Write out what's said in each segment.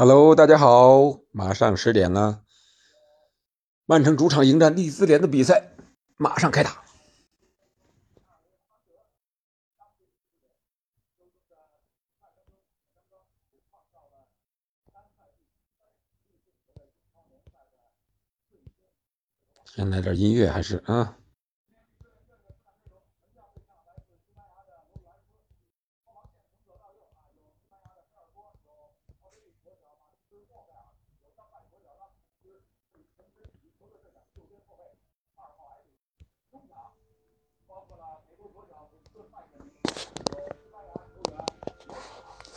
Hello，大家好，马上十点了，曼城主场迎战利兹联的比赛马上开打。先来点音乐，还是啊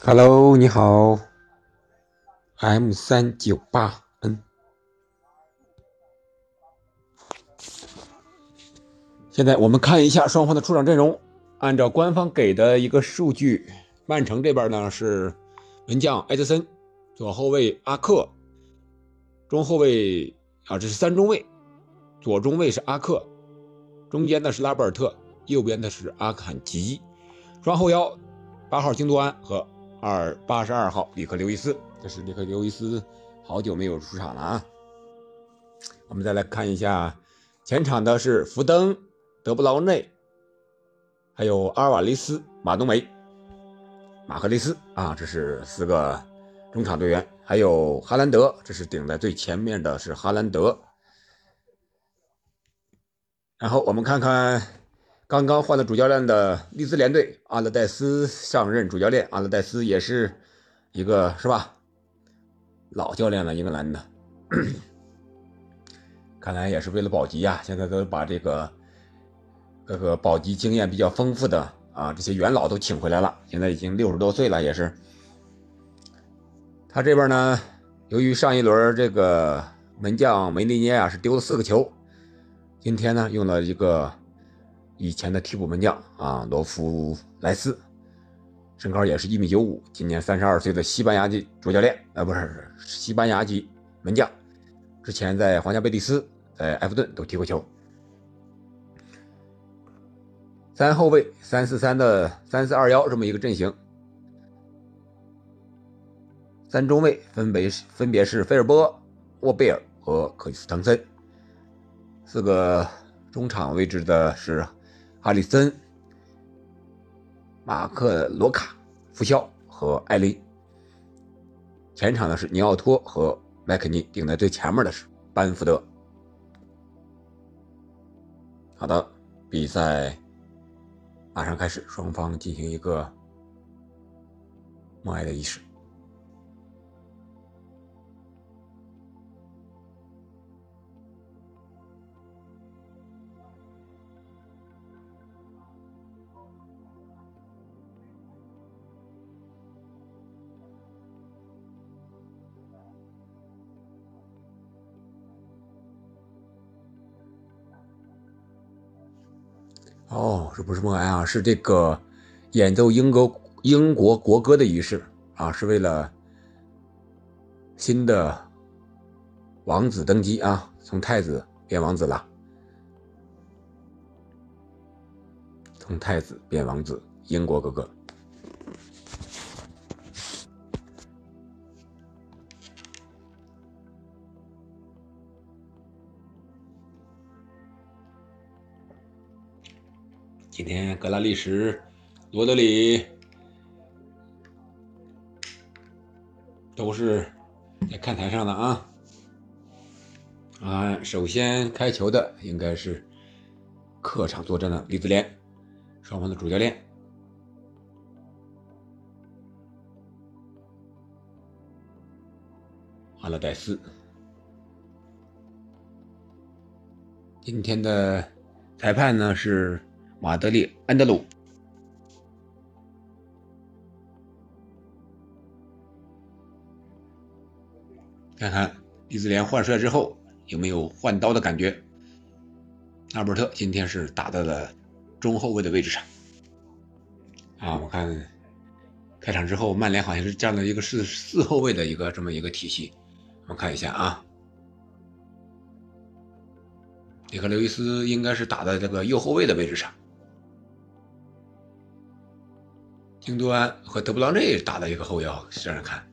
？Hello，你好，M 三九八 N。现在我们看一下双方的出场阵容。按照官方给的一个数据，曼城这边呢是门将埃德森，左后卫阿克，中后卫啊这是三中卫，左中卫是阿克，中间的是拉波尔特，右边的是阿坎吉，双后腰八号京多安和。二八十二号里克刘易斯，这是里克刘易斯，好久没有出场了啊！我们再来看一下前场的是福登、德布劳内，还有阿尔瓦雷斯、马冬梅、马赫雷斯啊，这是四个中场队员，还有哈兰德，这是顶在最前面的是哈兰德。然后我们看看。刚刚换了主教练的利兹联队，阿勒代斯上任主教练。阿勒代斯也是一个是吧？老教练了，英格兰的，看来也是为了保级呀。现在都把这个各个保级经验比较丰富的啊这些元老都请回来了。现在已经六十多岁了，也是。他这边呢，由于上一轮这个门将梅利涅啊是丢了四个球，今天呢用了一个。以前的替补门将啊，罗夫莱斯，身高也是一米九五，今年三十二岁的西班牙籍主教练啊，不是西班牙籍门将，之前在皇家贝蒂斯、在埃弗顿都踢过球。三后卫三四三的三四二幺这么一个阵型，三中卫分别分别是菲尔波、沃贝尔和克里斯滕森，四个中场位置的是。哈里森、马克罗卡、福肖和艾琳。前场的是尼奥托和麦肯尼，顶在最前面的是班福德。好的，比赛马上开始，双方进行一个默哀的仪式。哦，这不是默哀啊，是这个演奏英国英国国歌的仪式啊，是为了新的王子登基啊，从太子变王子了，从太子变王子，英国哥哥。今天格拉利什、罗德里都是在看台上的啊啊！首先开球的应该是客场作战的利兹联，双方的主教练阿勒代斯。今天的裁判呢是。马德里安德鲁，看看利兹联换帅之后有没有换刀的感觉？阿伯特今天是打在了中后卫的位置上。啊，我看开场之后，曼联好像是站了一个四四后卫的一个这么一个体系。我看一下啊，里克刘易斯应该是打在这个右后卫的位置上。京多安和德布劳内打的一个后腰，试试看。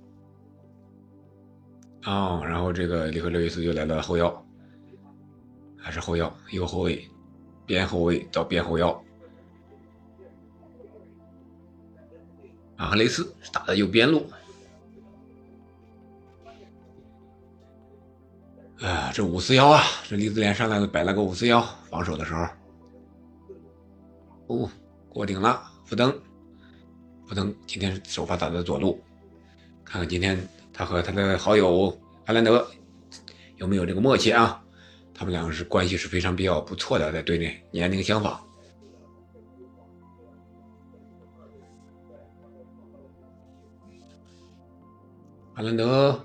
啊，然后这个里克·刘易斯又来了后腰，还是后腰，右后卫、边后卫到边后腰。马赫雷斯打的右边路。哎，这五四幺啊，这李子联上来了摆了个五四幺，防守的时候，哦，过顶了，福登，福登今天首发打的左路，看看今天他和他的好友阿兰德有没有这个默契啊？他们两个是关系是非常比较不错的，在队内年龄相仿。阿兰德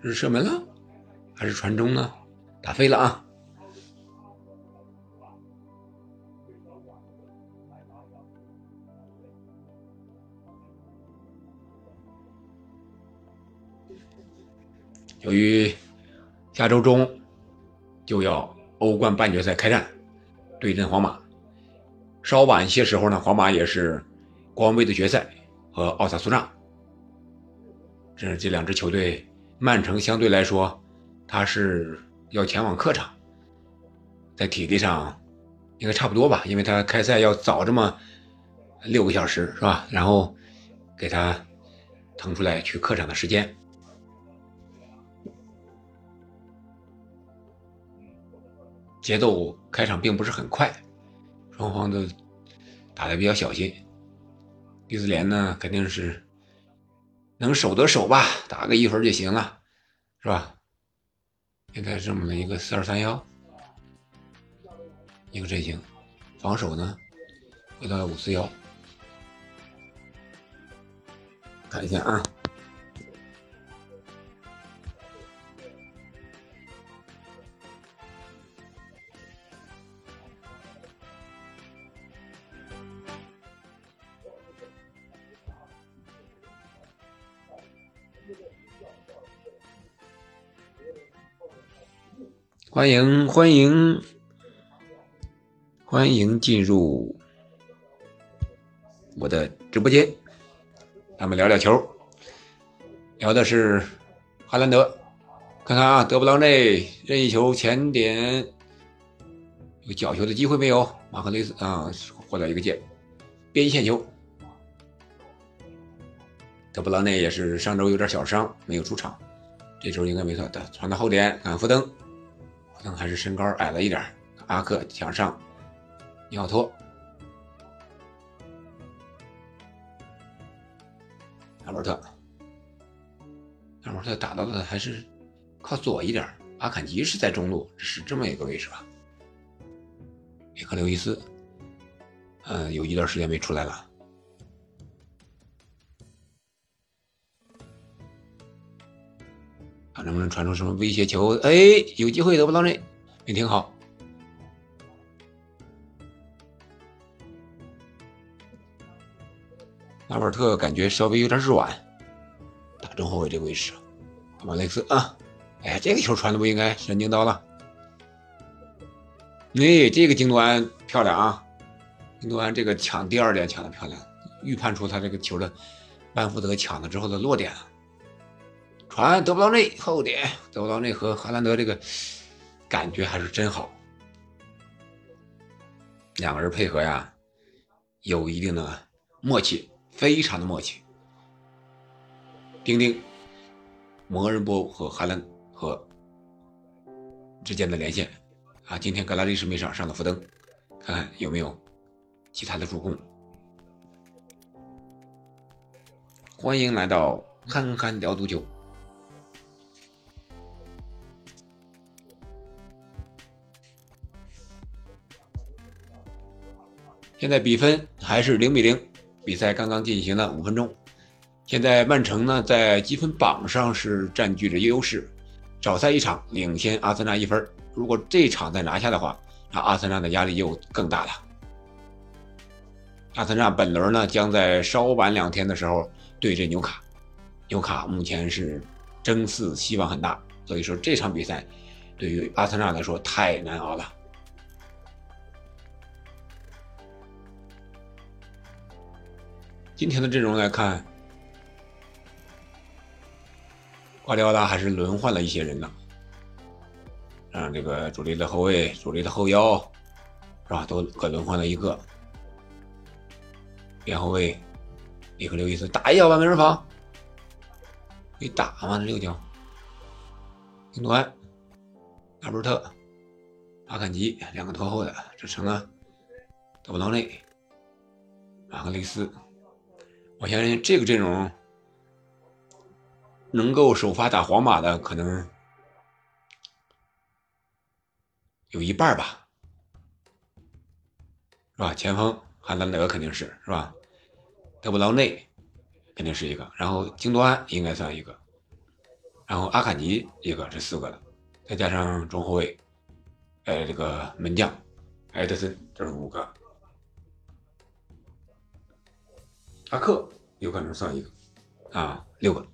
是射门了。还是传中呢？打飞了啊！由于下周中就要欧冠半决赛开战，对阵皇马，稍晚一些时候呢，皇马也是国王杯的决赛和奥萨苏纳。这是这两支球队，曼城相对来说。他是要前往客场，在体力上应该差不多吧，因为他开赛要早这么六个小时，是吧？然后给他腾出来去客场的时间，节奏开场并不是很快，双方都打的比较小心。李子莲呢，肯定是能守得守吧，打个一分就行了，是吧？现在这么的一个四二三幺，一个阵型，防守呢回到五四幺，看一下啊。欢迎欢迎欢迎进入我的直播间，咱们聊聊球，聊的是哈兰德，看看啊，德布劳内任意球前点有角球的机会没有？马克雷斯啊，获得一个界边线球。德布劳内也是上周有点小伤，没有出场，这周应该没错的，传到后点，看福登。还是身高矮了一点阿克抢上，尼奥托，阿伯特，阿伯特打到的还是靠左一点阿坎吉是在中路，是这么一个位置吧？里克刘易斯，嗯，有一段时间没出来了，看能不能传出什么威胁球？哎，有机会得不到内。没听好，拉尔特感觉稍微有点软，打中后卫这个位置，马雷斯啊，哎，这个球传的不应该，神经刀了。哎，这个京多安漂亮啊，京多安这个抢第二点抢的漂亮，预判出他这个球的班福德抢了之后的落点，传得不到内后点，得不到内和哈兰德这个。感觉还是真好，两个人配合呀，有一定的默契，非常的默契。丁丁、摩人波和哈兰和之间的连线啊，今天格拉利什没上，上了福登，看看有没有其他的助攻。欢迎来到憨憨聊足球。现在比分还是零比零，比赛刚刚进行了五分钟。现在曼城呢在积分榜上是占据着优势，少赛一场领先阿森纳一分。如果这场再拿下的话，那阿森纳的压力又更大了。阿森纳本轮呢将在稍晚两天的时候对阵纽卡，纽卡目前是争四希望很大，所以说这场比赛对于阿森纳来说太难熬了。今天的阵容来看，瓜迪奥拉还是轮换了一些人呢，让这个主力的后卫、主力的后腰，是吧？都各轮换了一个。边后卫，里克刘易斯打一脚吧，没人防，你打吗？这六脚，丁多安、阿布特、阿坎吉两个拖后的，这成了德布劳内、马克雷斯。我相信这个阵容。能够首发打皇马的可能有一半吧，是吧？前锋汉兰德肯定是是吧？德布劳内肯定是一个，然后京多安应该算一个，然后阿坎吉一个，这四个了，再加上中后卫，呃，这个门将埃德森，这是五个。阿克有可能算一个，啊，六个。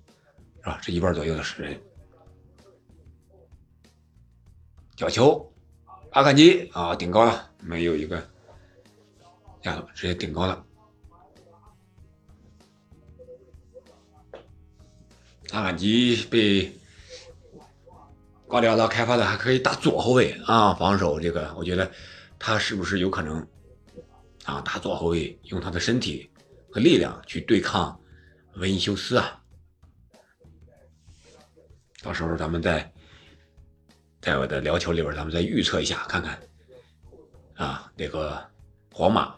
是吧？这一半左右的是人。角球，阿坎吉啊，顶高了，没有一个呀，直接顶高了。阿坎吉被瓜迪奥拉开发的还可以打左后卫啊，防守这个，我觉得他是不是有可能啊打左后卫，用他的身体和力量去对抗维尼修斯啊？到时候咱们再在我的聊球里边，咱们再预测一下，看看啊，那个皇马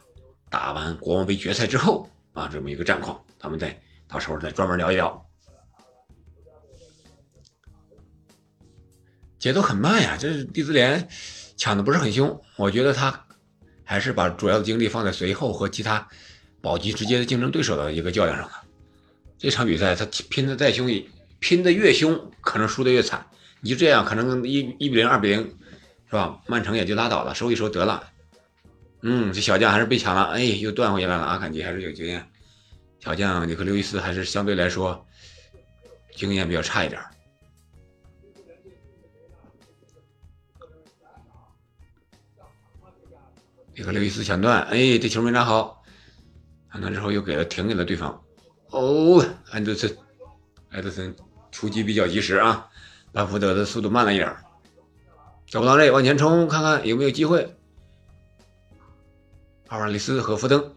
打完国王杯决赛之后啊，这么一个战况，咱们再到时候再专门聊一聊。节奏很慢呀，这蒂兹联抢的不是很凶，我觉得他还是把主要的精力放在随后和其他保级直接的竞争对手的一个较量上了。这场比赛他拼的再凶也。拼的越凶，可能输的越惨。你就这样，可能一一比零、二比零，是吧？曼城也就拉倒了，收一收得了。嗯，这小将还是被抢了，哎，又断回来了。阿坎吉还是有经验，小将尼克刘易斯还是相对来说经验比较差一点。尼克刘易斯抢断，哎，这球没拿好，抢断之后又给了停给了对方。哦，安德森，安德森。出击比较及时啊，巴福德的速度慢了一点找不到这往前冲，看看有没有机会。阿尔里斯和福登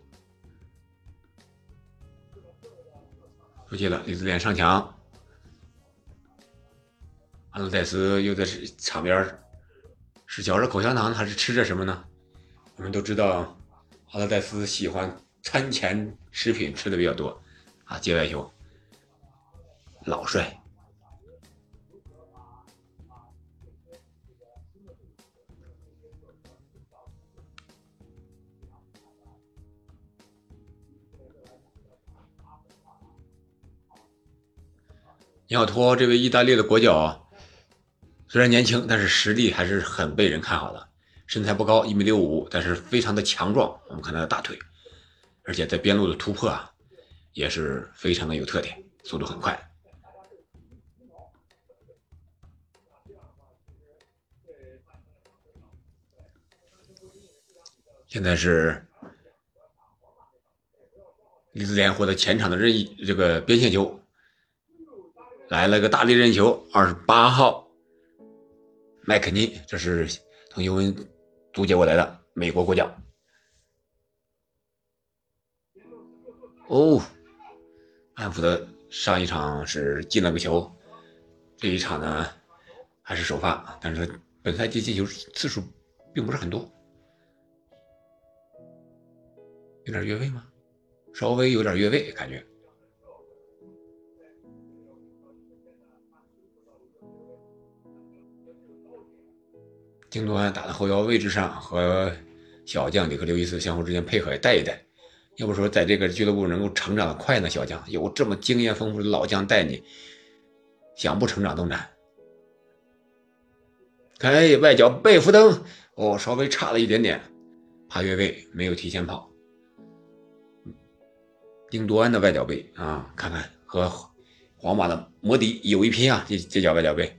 出击了，李子脸上墙，阿鲁戴斯又在场边是嚼着口香糖还是吃着什么呢？我们都知道，阿勒戴斯喜欢餐前食品吃的比较多啊，接外球，老帅。你好托这位意大利的国脚，虽然年轻，但是实力还是很被人看好的。身材不高，一米六五，但是非常的强壮。我们看他的大腿，而且在边路的突破啊，也是非常的有特点，速度很快。现在是李子联获得前场的任意这个边线球。来了个大力任意球，二十八号，麦肯尼，这是从尤文租借过来的美国国脚。哦，安福德上一场是进了个球，这一场呢还是首发，但是本赛季进球次数并不是很多，有点越位吗？稍微有点越位感觉。京多安打在后腰位置上，和小将里克刘易斯相互之间配合带一带。要不说在这个俱乐部能够成长的快呢？小将有这么经验丰富的老将带你，想不成长都难。哎，外脚贝福登哦，稍微差了一点点，怕越位，没有提前跑。丁多安的外脚背啊，看看和皇马的摩迪有一拼啊！这这脚外脚背，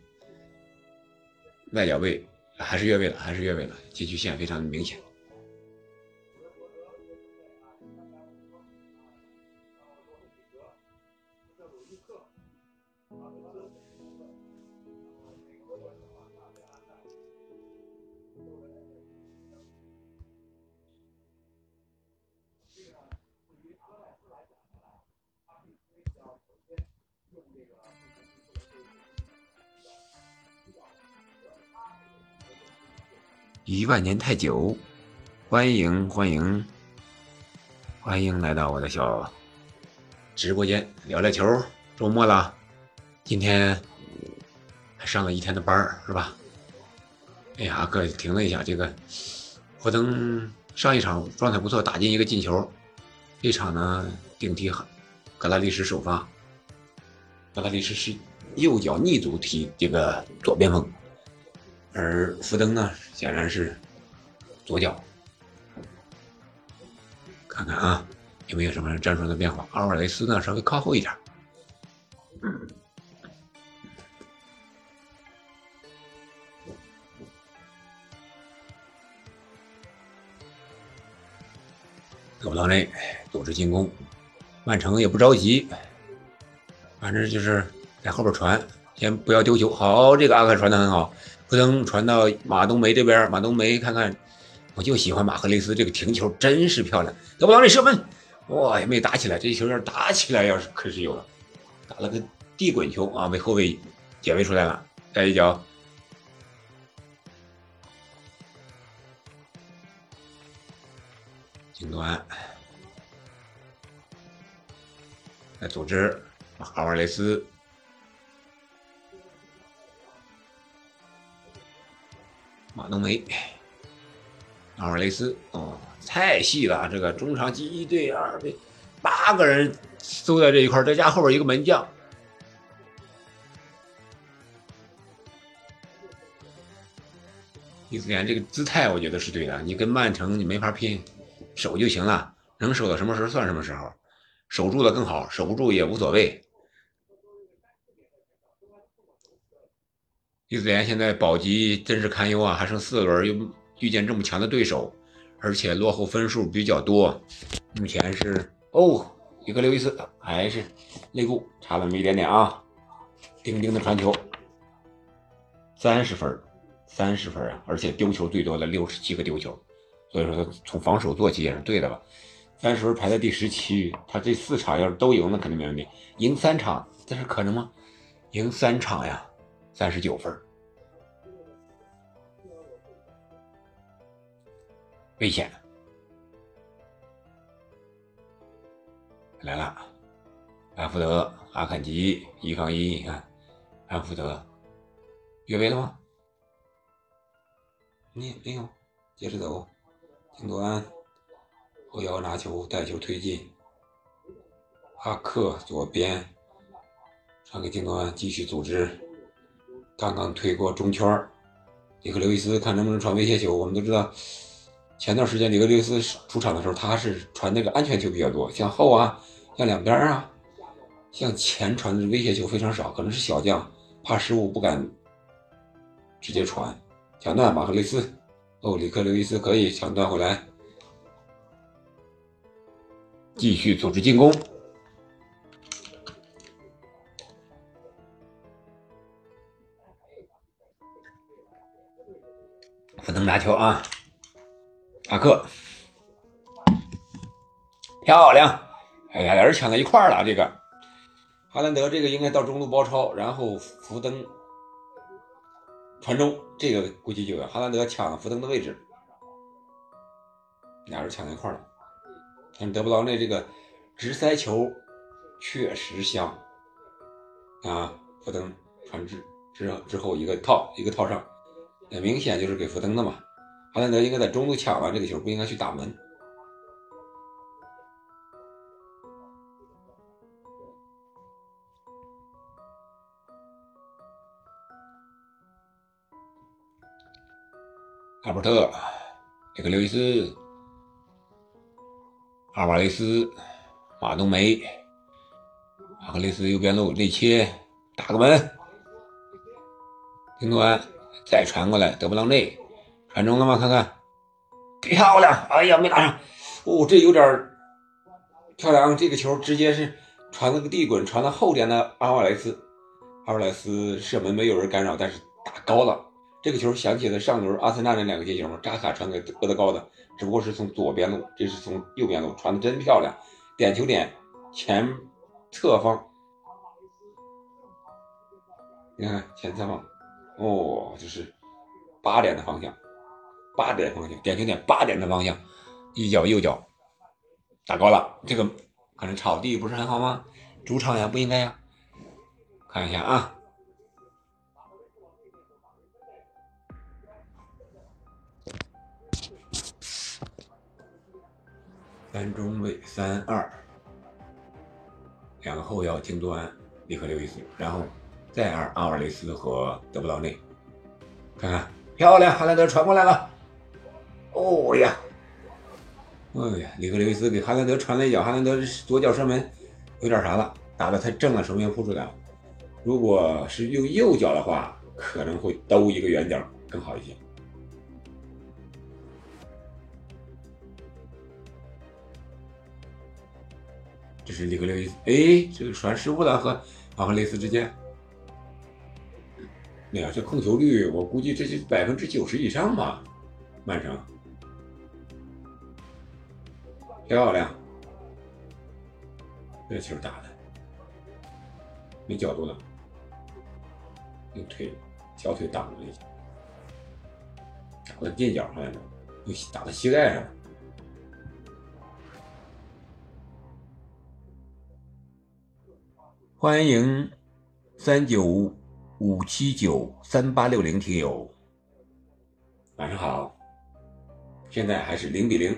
外脚背。还是越位了，还是越位了，禁区线非常的明显。万年太久，欢迎欢迎欢迎来到我的小直播间聊聊球。周末了，今天还上了一天的班儿，是吧？哎呀，哥停了一下，这个霍登上一场状态不错，打进一个进球。这场呢，顶替格拉利什首发，格拉利什是右脚逆足踢这个左边锋。而福登呢，显然是左脚。看看啊，有没有什么战术上的变化？阿尔瓦雷斯呢，稍微靠后一点。德布劳内组织进攻，曼城也不着急，反正就是在后边传，先不要丢球。好，这个阿克传的很好。不能传到马冬梅这边，马冬梅看看，我就喜欢马赫雷斯这个停球，真是漂亮。德布劳内射门，哇，也没打起来，这球要是打起来，要是可是有了，打了个地滚球啊，被后卫解围出来了，带一脚，顶端，来组织阿尔瓦雷斯。马冬梅，阿尔雷斯，哦，太细了，这个中场一对二对，八个人都在这一块再加后边一个门将。伊斯联这个姿态，我觉得是对的。你跟曼城你没法拼，守就行了，能守到什么时候算什么时候，守住了更好，守不住也无所谓。利兹联现在保级真是堪忧啊，还剩四轮，又遇见这么强的对手，而且落后分数比较多。目前是哦，一个刘易斯还是内部差那么一点点啊。丁丁的传球，三十分，三十分啊！而且丢球最多的六十七个丢球，所以说从防守做起也是对的吧？三十分排在第十七，他这四场要是都赢，那肯定没问题。赢三场，这是可能吗？赢三场呀！三十九分，危险！来了，安福德、阿坎吉一杠一，你看，安福德越位了吗？你没有，接着走，金多安后腰拿球带球推进，阿克左边传给金多安继续组织。刚刚推过中圈儿，里克刘易斯看能不能传威胁球。我们都知道，前段时间里克刘易斯出场的时候，他是传那个安全球比较多，向后啊，向两边啊，向前传的威胁球非常少，可能是小将怕失误不敢直接传。抢断马赫雷斯，哦，里克刘易斯可以抢断回来，继续组织进攻。不能拿球啊！阿克，漂亮！哎呀，俩人抢在一块儿了。这个哈兰德，这个应该到中路包抄，然后福登传中，这个估计就有哈兰德抢了福登的位置，俩人抢在一块儿了。看德布劳内这个直塞球确实香啊！福登传之之之后一个套一个套上。那明显就是给福登的嘛，哈兰德应该在中路抢完这个球，不应该去打门。阿伯特，这个刘易斯，阿瓦雷斯，马冬梅，阿克雷斯右边路内切，打个门，丁多安。再传过来，德布劳内传中了吗？看看，漂亮！哎呀，没打上。哦，这有点漂亮。这个球直接是传了个地滚，传到后边的阿瓦莱斯。阿瓦莱斯射门没有人干扰，但是打高了。这个球想起了上轮阿森纳那两个接球？扎卡传给厄德高的，只不过是从左边路，这是从右边路传的，真漂亮。点球点前侧方你看前侧方，哦，这是八点的方向，八点方向，点球点八点的方向，一脚右脚打高了，这个可能草地不是很好吗？主场呀，不应该呀。看一下啊，三中卫三二，两个后腰京多安、里克刘易斯，然后戴尔阿尔雷斯和德布劳内。看看漂亮，哈兰德传过来了。哦呀，哎呀，里克刘易斯给哈兰德传了一脚，哈兰德左脚射门有点啥了，打的太正了，手面扑出来了。如果是用右脚的话，可能会兜一个圆角更好一些。这是里克刘易斯，哎，这个传失误了，和阿尔雷斯之间。哎呀，这控球率我估计这是百分之九十以上吧，曼城。漂亮，这球打的没角度了。用腿、小腿挡了一下，打到垫脚上来了，又打到膝盖上了。欢迎三九五七九三八六零听友，晚上好。现在还是零比零，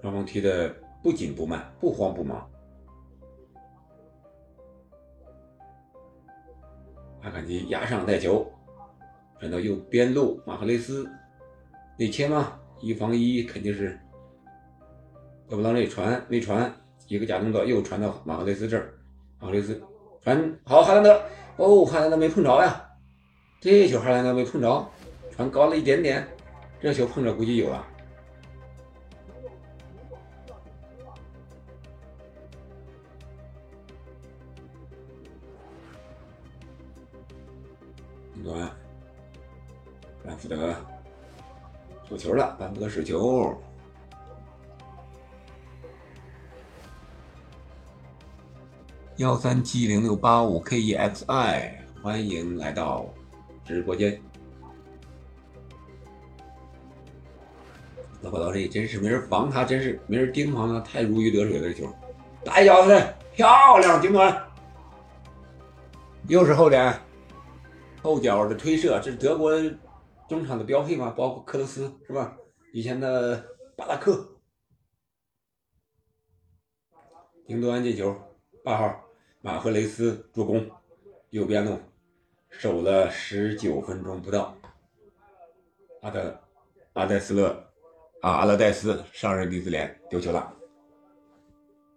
双方踢的不紧不慢，不慌不忙。阿坎吉压上带球，传到右边路，马赫雷斯内切吗？一防一肯定是德布劳内传没传，一个假动作又传到马赫雷斯这儿，马赫雷斯传好，哈兰德哦，哈兰德没碰着呀，这球哈兰德没碰着，传高了一点点，这球碰着估计有了。端，兰福德输球了，兰福德失球。幺三七零六八五 K E X I，欢迎来到直播间。老宝刀这真是没人防他，真是没人盯防他，太如鱼得水了。这球，打一脚子，漂亮，顶端，又是后点。后脚的推射，这是德国中场的标配嘛？包括克罗斯是吧？以前的巴拉克，丁多安进球，八号马赫雷斯助攻，右边路守了十九分钟不到，阿德阿戴斯勒啊阿勒戴斯上任李子联丢球了，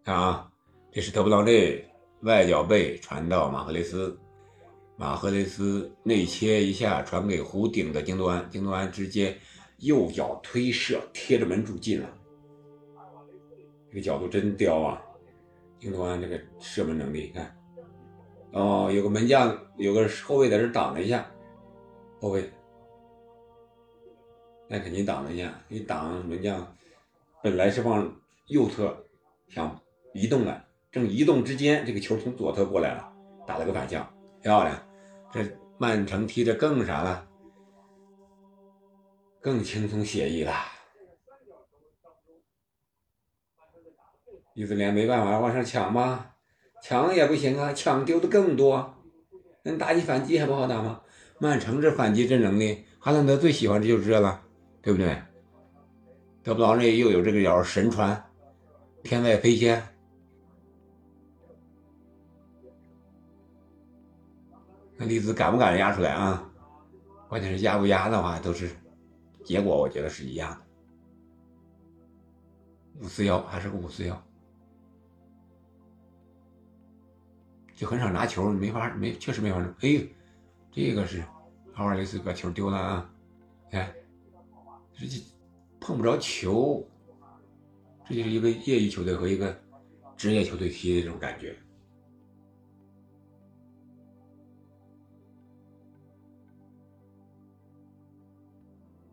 看啊，这是德布劳内外脚背传到马赫雷斯。马赫雷斯内切一下，传给弧顶的京多安，京多安直接右脚推射，贴着门柱进了。这个角度真刁啊！京多安这个射门能力，看，哦，有个门将，有个后卫在这挡了一下，后卫，那肯定挡了一下，一挡门将本来是往右侧想移动的，正移动之间，这个球从左侧过来了，打了个反向，漂亮。这曼城踢的更啥了？更轻松写意了。伊兹联没办法往上抢吧？抢也不行啊，抢丢的更多。那打起反击还不好打吗？曼城这反击这能力，哈兰德最喜欢的就是这了，对不对？德布劳内又有这个脚神传，天外飞仙。那粒子敢不敢压出来啊？关键是压不压的话，都是结果，我觉得是一样的。五四幺还是个五四幺，就很少拿球，没法没，确实没法。哎呦，这个是阿尔雷斯把球丢了啊！看，这碰不着球，这就是一个业余球队和一个职业球队踢的这种感觉。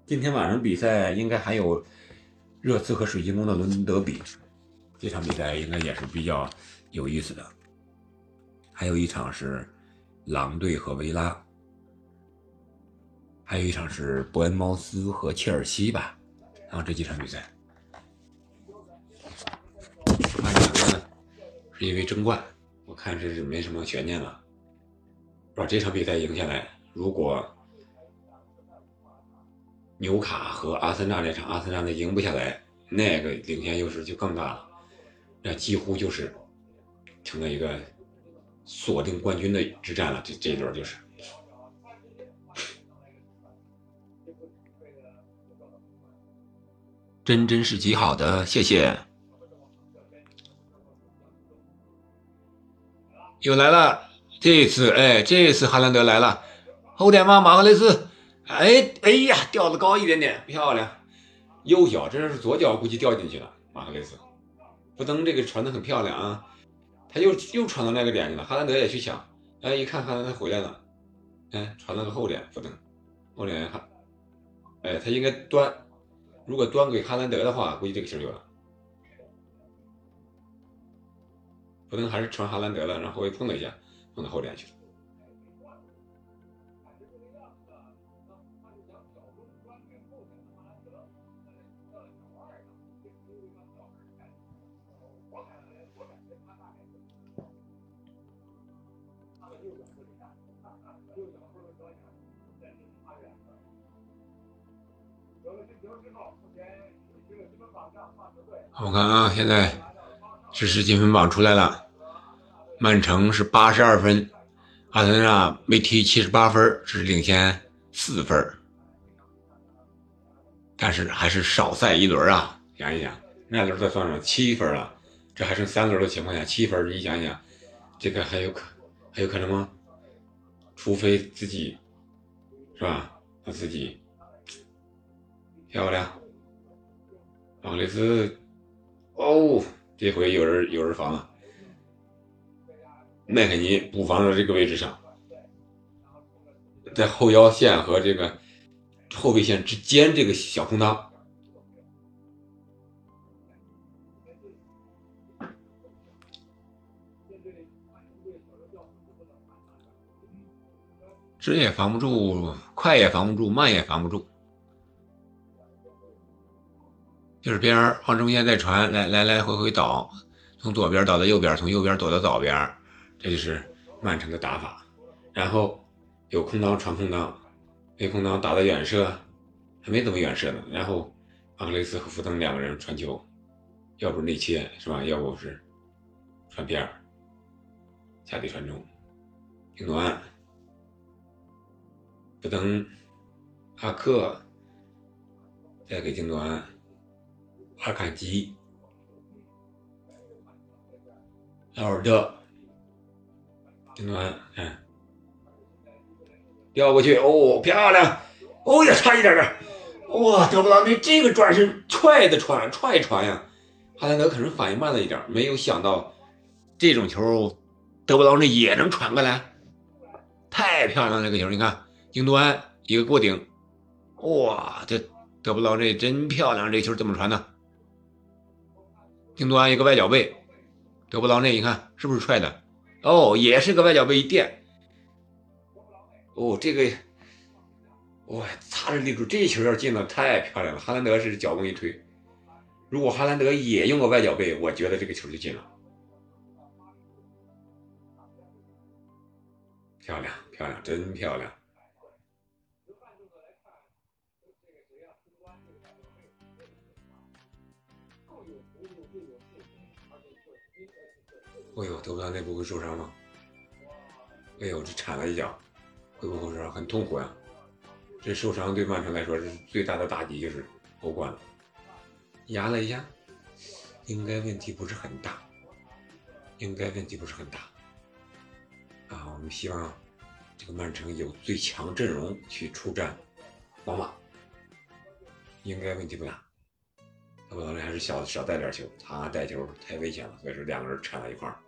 今天晚上比赛应该还有热刺和水晶宫的伦敦德比，这场比赛应该也是比较有意思的。还有一场是狼队和维拉，还有一场是伯恩茅斯和切尔西吧。然后这几场比赛，那两个呢，是因为争冠，我看这是没什么悬念了。把这场比赛赢下来，如果纽卡和阿森纳那场阿森纳那赢不下来，那个领先优势就更大了，那几乎就是成了一个锁定冠军的之战了。这这一轮就是，真真是极好的，谢谢。又来了。这次，哎，这次哈兰德来了，后点吗？马赫雷斯，哎，哎呀，吊的高一点点，漂亮。右脚，这是左脚，估计掉进去了。马赫雷斯，不登这个传的很漂亮啊，他又又传到那个点去了。哈兰德也去抢，哎，一看哈兰德回来了，哎，传了个后点，福登，后点哈，哎，他应该端，如果端给哈兰德的话，估计这个球有了。福登还是传哈兰德了，然后又碰了一下。碰到后点去了。我看啊，现在实时积分榜出来了。曼城是八十二分，阿森纳没踢七十八分，只是领先四分，但是还是少赛一轮啊！想一想，那轮再算上七分了，这还剩三轮的情况下，七分，你想想，这个还有可还有可能吗？除非自己是吧？他自己漂亮，奥雷斯，哦，这回有人有人防了。麦肯尼补防的这个位置上，在后腰线和这个后备线之间这个小空当，直也防不住，快也防不住，慢也防不住，就是边往中间再传，来来来回回倒，从左边倒到右边，从右边躲到左边。这就是曼城的打法，然后有空当传空当，没空当打的远射，还没怎么远射呢。然后阿克雷斯和福登两个人传球，要不是内切是吧？要不是传边儿，下底传中，京多安、福登、阿克，再给京多安、阿坎吉、劳尔德。顶端，看，掉过去，哦，漂亮，哦呀，差一点点，哇，德布劳内这个转身踹的传，踹传呀，哈兰德可能反应慢了一点，没有想到这种球，德布劳内也能传过来，太漂亮了这个球，你看，京多安一个过顶，哇，这德布劳内真漂亮，这球怎么传的？京多安一个外脚背，德布劳内，你看是不是踹的？哦，也是个外脚背一垫。哦，这个，哇，擦着立柱，这球要进了，太漂亮了。哈兰德是脚弓一推，如果哈兰德也用个外脚背，我觉得这个球就进了。漂亮，漂亮，真漂亮。哎呦，德布劳内不会受伤吗？哎呦，这铲了一脚，会不会受伤？很痛苦呀！这受伤对曼城来说是最大的打击，就是欧冠了。压了一下，应该问题不是很大，应该问题不是很大。啊，我们希望这个曼城有最强阵容去出战皇马，应该问题不大。德布劳内还是少少带点球，他带球太危险了，所以说两个人缠在一块儿。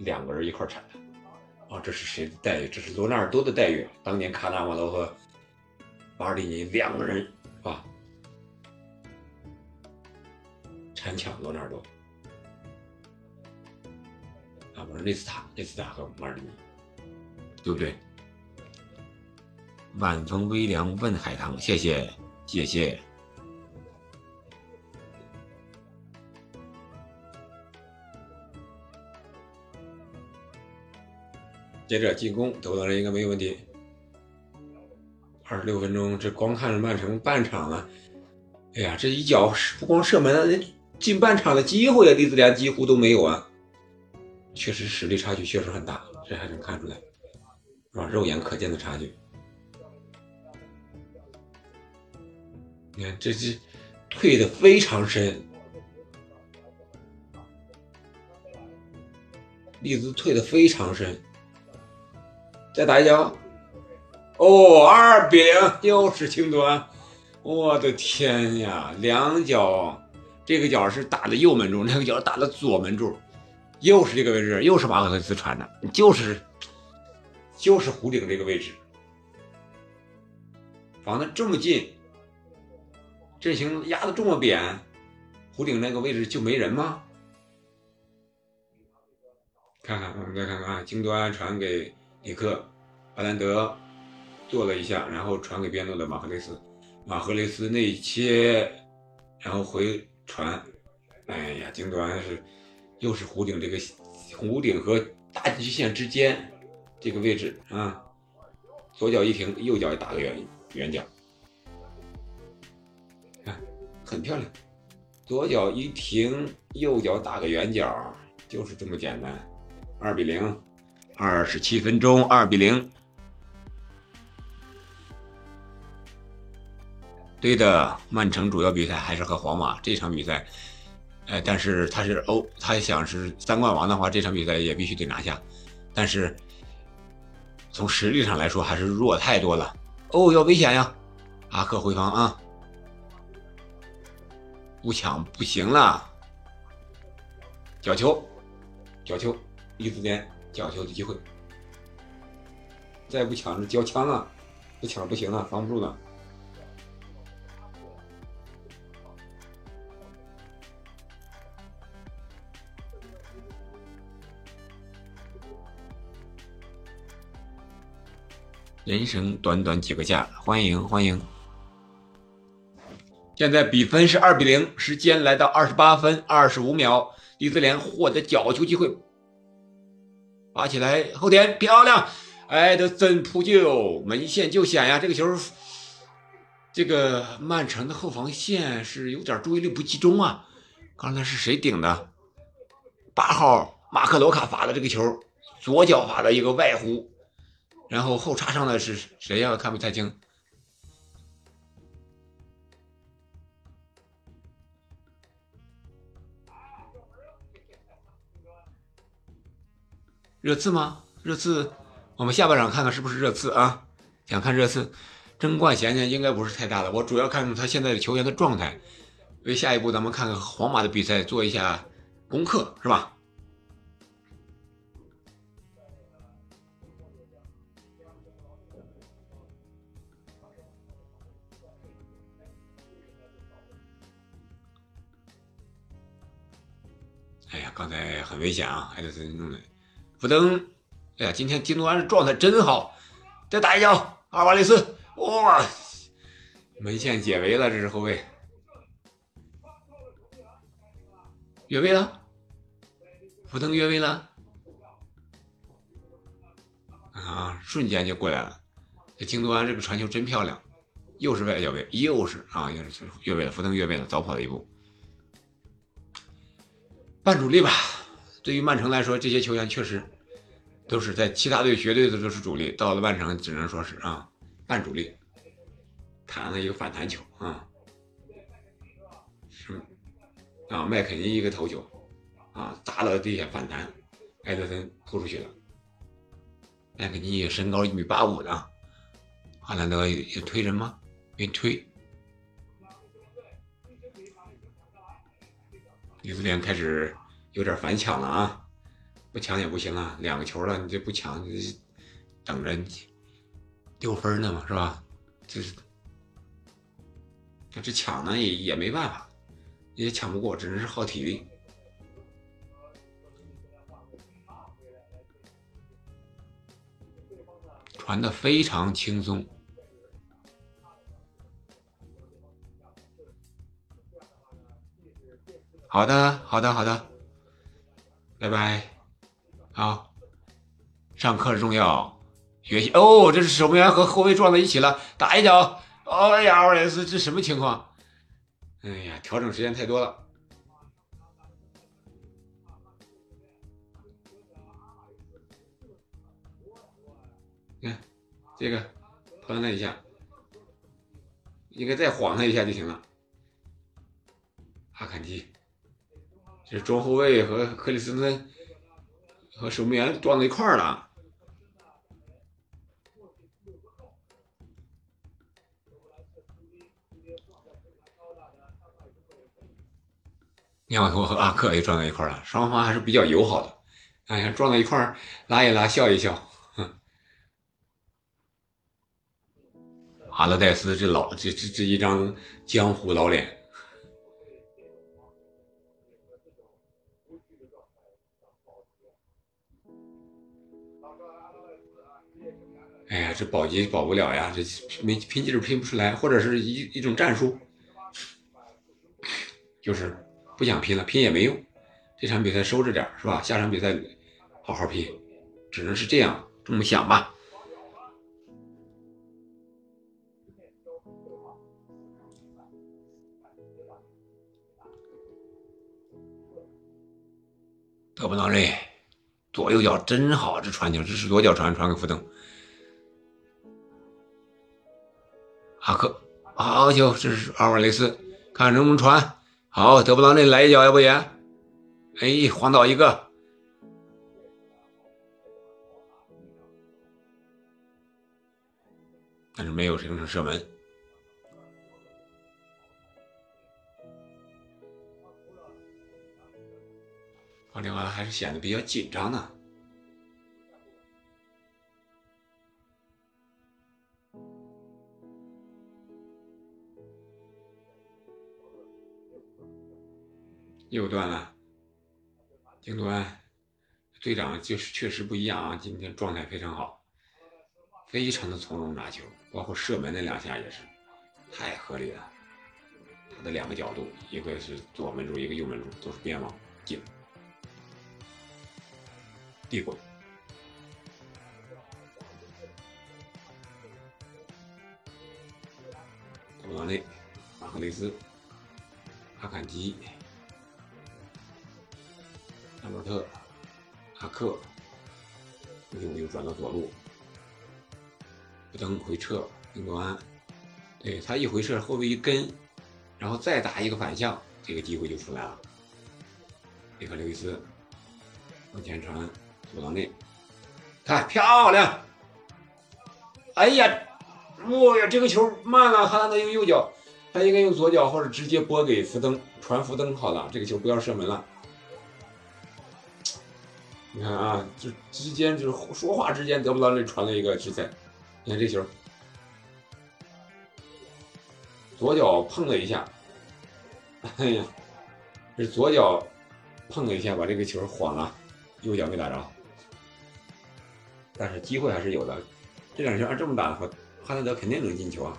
两个人一块铲的，啊，这是谁的待遇？这是罗纳尔多的待遇。当年卡纳瓦罗和巴尔蒂尼两个人是吧？铲抢罗纳尔多，啊，不是内斯塔，内斯塔和马尔蒂尼，对不对？晚风微凉问海棠，谢谢谢谢。接着进攻，投到人应该没有问题。二十六分钟，这光看曼城半场了。哎呀，这一脚不光射门，连进半场的机会啊，利兹联几乎都没有啊。确实实力差距确实很大，这还能看出来，是吧？肉眼可见的差距。你看，这这退的非常深，利兹退的非常深。再打一脚，哦，二比零，又是青端，我的天呀，两脚，这个脚是打的右门柱，那个脚打的左门柱，又是这个位置，又是马克雷斯传的，就是就是弧顶这个位置，防的这么近，阵型压的这么扁，弧顶那个位置就没人吗？看看，我们再看看啊，京端传给。里克，巴兰德做了一下，然后传给边路的马赫雷斯，马赫雷斯内切，然后回传。哎呀，京端是又是弧顶这个弧顶和大极线之间这个位置啊，左脚一停，右脚也打个圆圆角，看很漂亮。左脚一停，右脚打个圆角，就是这么简单。二比零。二十七分钟，二比零。对的，曼城主要比赛还是和皇马这场比赛，呃，但是他是欧，他想是三冠王的话，这场比赛也必须得拿下。但是从实力上来说，还是弱太多了。哦，要危险呀！阿克回防啊，不抢不行了。角球，角球，一字间。角球的机会，再不抢着交枪啊！不抢不行啊，防不住了。人生短短几个假，欢迎欢迎。现在比分是二比零，时间来到二十八分二十五秒，李兹联获得角球机会。发起来，后点漂亮，埃德森扑救，门线救险呀！这个球，这个曼城的后防线是有点注意力不集中啊。刚才是谁顶的？八号马克罗卡罚的这个球，左脚罚的一个外弧，然后后插上的是谁呀？看不太清。热刺吗？热刺，我们下半场看看是不是热刺啊？想看热刺，争冠悬念应该不是太大的。我主要看看他现在的球员的状态，为下一步咱们看看皇马的比赛做一下功课，是吧？哎呀，刚才很危险啊，埃德森弄的。福登，哎呀，今天京东安状态真好，再打一脚，阿尔瓦雷斯，哇，门线解围了，这是后卫，越位了，福登越位了，啊，瞬间就过来了，这京东安这个传球真漂亮，又是外脚位，又是啊，又是越位了，福登越位了，早跑了一步，半主力吧。对于曼城来说，这些球员确实都是在其他队绝对的都是主力，到了曼城只能说是啊半主力，弹了一个反弹球啊，是啊麦肯尼一个头球啊砸到地下反弹，埃德森扑出去了，麦肯尼身高一米八五的，哈兰德有推人吗？没推，李斯联开始。有点反抢了啊，不抢也不行啊，两个球了，你这不抢，你这等着丢分呢嘛，是吧？这是。但这抢呢也也没办法，也抢不过，只能是耗体力。传的非常轻松。好的好的好的。拜拜。好，上课重要，学习哦。这是守门员和后卫撞在一起了，打一脚。哎呀，阿尔雷斯，这什么情况？哎呀，调整时间太多了。你看，这个碰了一下，应该再晃他一下就行了。阿坎吉，这中后卫和克里斯顿和守门员撞到一块儿了。尼奥托和阿克也撞到一块了，双方还是比较友好的。哎呀，撞到一块拉一拉，笑一笑。阿勒代斯这老这这这一张江湖老脸。哎呀，这保级保不了呀，这没拼劲儿拼不出来，或者是一一种战术，就是。不想拼了，拼也没用。这场比赛收着点是吧？下场比赛好好拼，只能是这样这么想吧。得不到内左右脚真好，这传球，这是左脚传传给福登。阿克，好球，这是阿尔瓦雷斯，看能不能传。好，德布劳内来一脚，要不然，哎，晃倒一个，但是没有形成射门。奥利瓦还是显得比较紧张呢。又断了，京端队长就是确实不一样啊！今天状态非常好，非常的从容拿球，包括射门那两下也是太合理了。他的两个角度，一个是左门柱，一个右门柱，都是边网进，递过。往内，马赫雷斯，阿坎吉。拉莫特、阿克，又又转到左路，不登回撤，英格安，对他一回撤，后卫一跟，然后再打一个反向，这个机会就出来了。贝克刘易斯往前传，左到内，看漂亮！哎呀，哦呀，这个球慢了，哈兰德用右脚，他应该用左脚或者直接拨给福登，传福登好了，这个球不要射门了。你看啊，就之间就是说话之间得不到那传了一个直塞，你看这球，左脚碰了一下，哎呀，是左脚碰了一下把这个球晃了，右脚没打着，但是机会还是有的。这两球按这么打的话，哈兰德肯定能进球啊。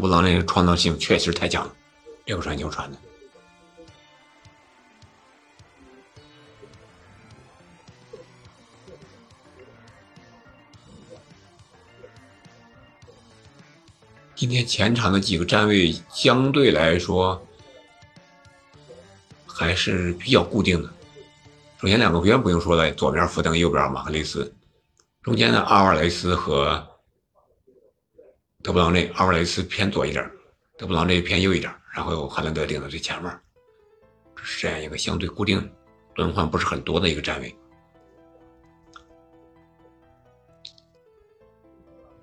布劳内的创造性确实太强了，这个传球传的。今天前场的几个站位相对来说还是比较固定的。首先两个边不用说了，左边福登，右边马克雷斯，中间的阿瓦雷斯和。德布劳内、阿尔雷斯偏左一点，德布劳内偏右一点，然后哈兰德顶在最前面，是这样一个相对固定、轮换不是很多的一个站位。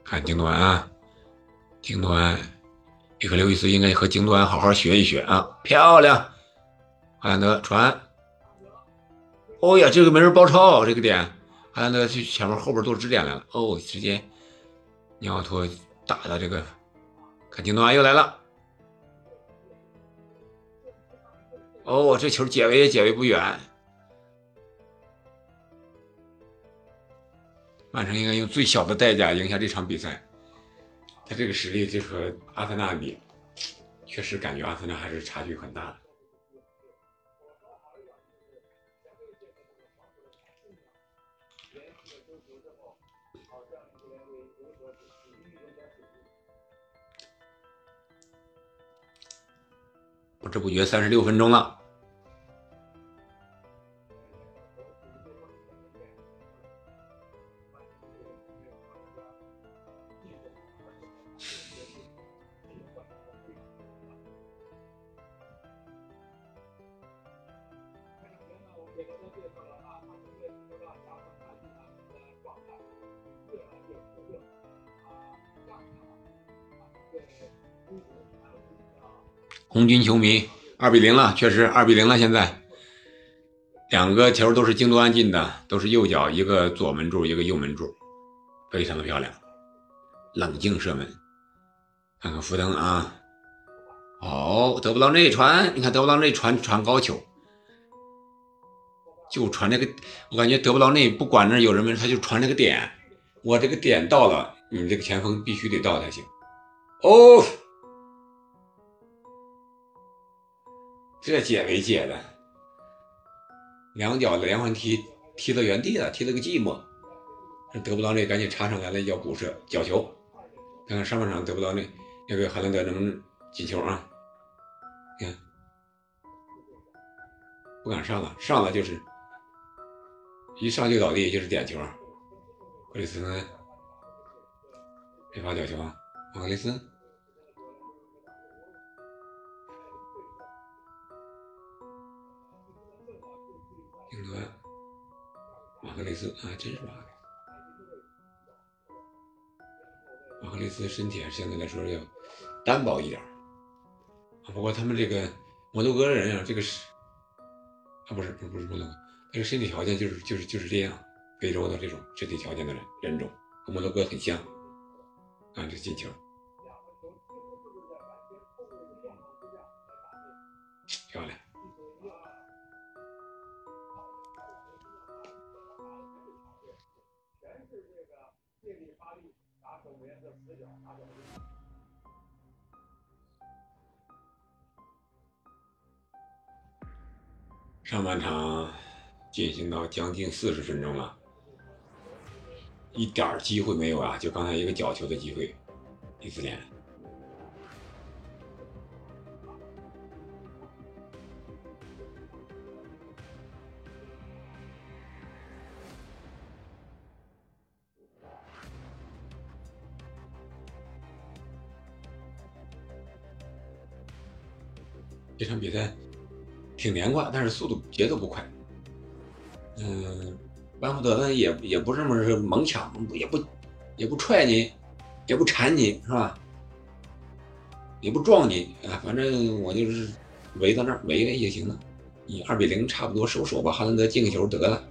看京多安啊，京多安，伊克刘易斯应该和京多安好好学一学啊，漂亮！哈兰德传，哦呀，这个没人包抄这个点，哈兰德去前面后边都是支点来了，哦，直接尼奥托。打的这个看京东啊，又来了。哦，这球解围也解围不远。曼城应该用最小的代价赢下这场比赛。他这个实力就和阿森纳比，确实感觉阿森纳还是差距很大的。不知不觉三十六分钟了。红军球迷，二比零了，确实二比零了。现在两个球都是京多安进的，都是右脚，一个左门柱，一个右门柱，非常的漂亮。冷静射门，看看福登啊，哦，得不到内传，你看得不到内传传高球，就传那个，我感觉得不到内，不管那有人没，他就传那个点，我这个点到了，你这个前锋必须得到才行。哦。这解围解的，两脚连环踢踢到原地了，踢了个寂寞。得不到那赶紧插上来了，要补射角球。看看上半场得不到那那个哈兰德能不能进球啊？你看，不敢上了，上了就是一上就倒地，就是点球。格里斯呢？没发角球啊？马格雷斯。英格马克雷斯啊，真是马克。马克雷斯身体还是相对来说要单薄一点啊不过他们这个摩洛哥人啊，这个是啊，不是不是不是摩洛哥，这个身体条件就是就是就是这样，非洲的这种身体条件的人人种和摩洛哥很像啊，这进球漂亮。上半场进行到将近四十分钟了，一点机会没有啊！就刚才一个角球的机会，第四联。这场比赛挺连贯，但是速度节奏不快。嗯，班福德呢也也不这么是猛抢，也不也不踹你，也不缠你，是吧？也不撞你啊，反正我就是围到那儿围围就行了。你二比零差不多收手吧，哈兰德进个球得了。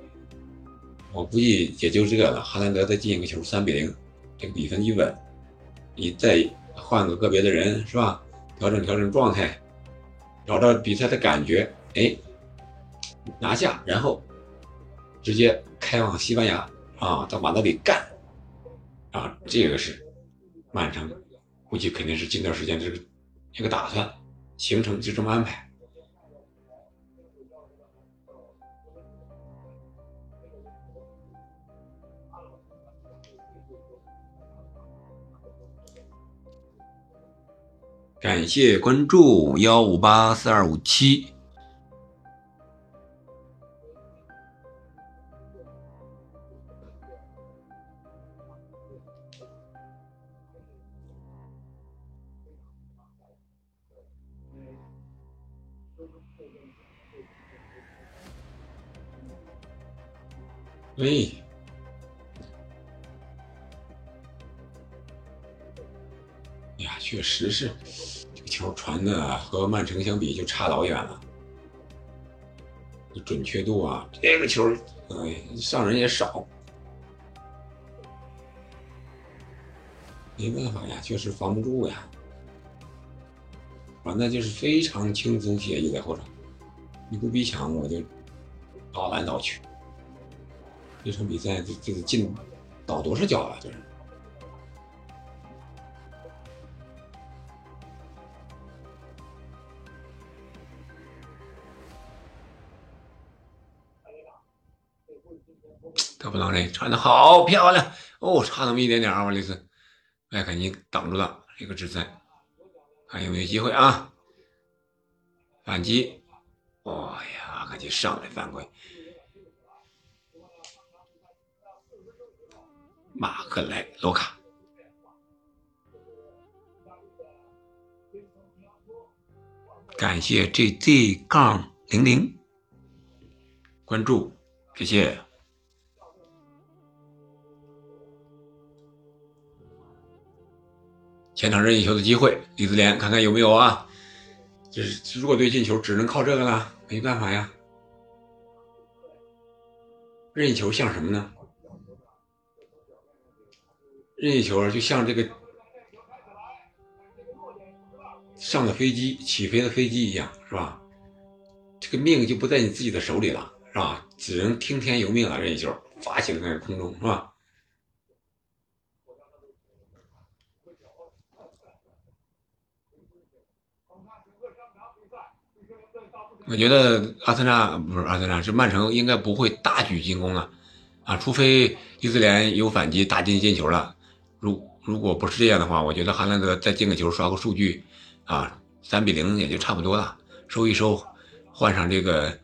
我估计也就这了，哈兰德再进一个球，三比零，这个比分一稳。你再换个个别的人，是吧？调整调整状态。找到比赛的感觉，哎，拿下，然后直接开往西班牙啊，到马德里干啊，这个是曼城估计肯定是近段时间这个这个打算，行程就这么安排。感谢关注幺五八四二五七。喂。确实是，这个球传的和曼城相比就差老远了，准确度啊，这个球，哎，上人也少，没办法呀，确实防不住呀。那就是非常轻松写意在后场，你不逼抢我就倒来倒去。这场比赛这这个进倒多少脚啊？这是。德布劳内传的好漂亮哦，差那么一点点，啊瓦雷斯，麦肯尼挡住了一个直塞，看有没有机会啊？反击，哎呀，阿肯尼上来犯规，马克莱罗卡，感谢 GZ 杠零零关注，谢谢。前场任意球的机会，李子莲看看有没有啊？就是弱队进球，只能靠这个了，没办法呀。任意球像什么呢？任意球就像这个上了飞机、起飞的飞机一样，是吧？这个命就不在你自己的手里了，是吧？只能听天由命了。任意球发起了在空中，是吧？我觉得阿森纳不是阿森纳，是曼城应该不会大举进攻了，啊，除非伊斯联有反击打进进球了。如如果不是这样的话，我觉得哈兰德再进个球刷个数据，啊，三比零也就差不多了，收一收，换上这个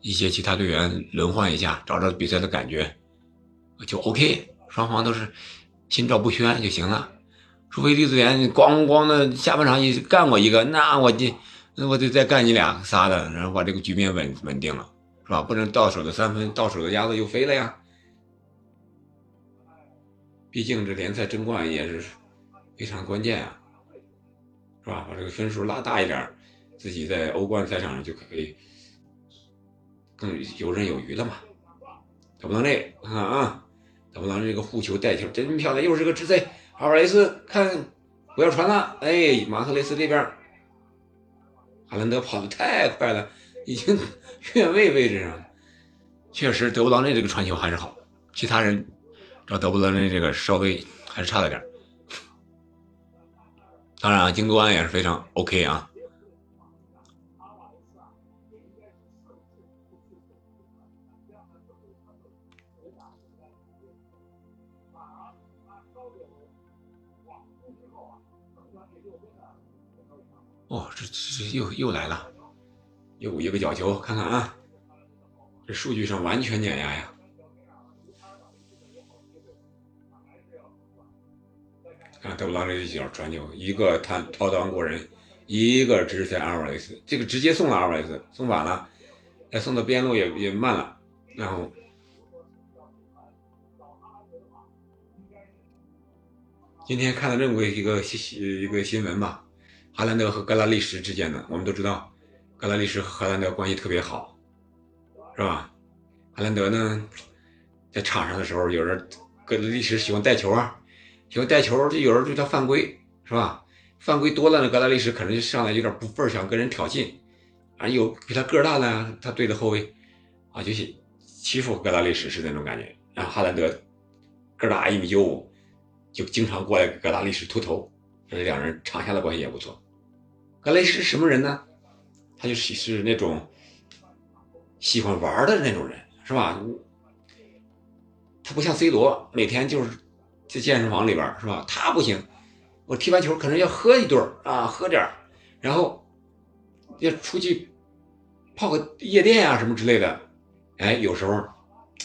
一些其他队员轮换一下，找找比赛的感觉，就 OK，双方都是心照不宣就行了。除非利兹联咣咣的下半场一干我一个，那我就。那我就再干你俩仨的，然后把这个局面稳稳定了，是吧？不能到手的三分，到手的鸭子又飞了呀。毕竟这联赛争冠也是非常关键啊，是吧？把这个分数拉大一点，自己在欧冠赛场上就可以更游刃有余了嘛。德布劳内，看看啊，德布劳内这个护球带球真漂亮，又是个直塞，阿尔雷斯看不要传了，哎，马特雷斯这边。哈兰德跑得太快了，已经越位位置上。确实，德布劳内这个传球还是好，其他人找德布劳内这个稍微还是差了点。当然啊，京多安也是非常 OK 啊。哦，这这又又来了，又一个角球，看看啊，这数据上完全碾压呀！看德布劳内一脚传球，一个他掏裆过人，一个直塞阿尔维斯，这个直接送了阿尔维斯，送晚了，再送到边路也也慢了，然后今天看了这么一个新一个新闻吧。哈兰德和格拉利什之间的，我们都知道，格拉利什和哈兰德关系特别好，是吧？哈兰德呢，在场上的时候，有人格拉利什喜欢带球啊，喜欢带球，就有人对他犯规，是吧？犯规多了呢，格拉利什可能就上来有点不忿，想跟人挑衅，啊，有比他个儿大的，他对着后卫，啊，就是欺负格拉利什是那种感觉。然后哈兰德个儿大一米九五，就经常过来给格拉利什秃头，这两人场下的关系也不错。格雷是什么人呢？他就是是那种喜欢玩的那种人，是吧？他不像 C 罗，每天就是在健身房里边，是吧？他不行，我踢完球可能要喝一顿啊，喝点然后要出去泡个夜店啊什么之类的。哎，有时候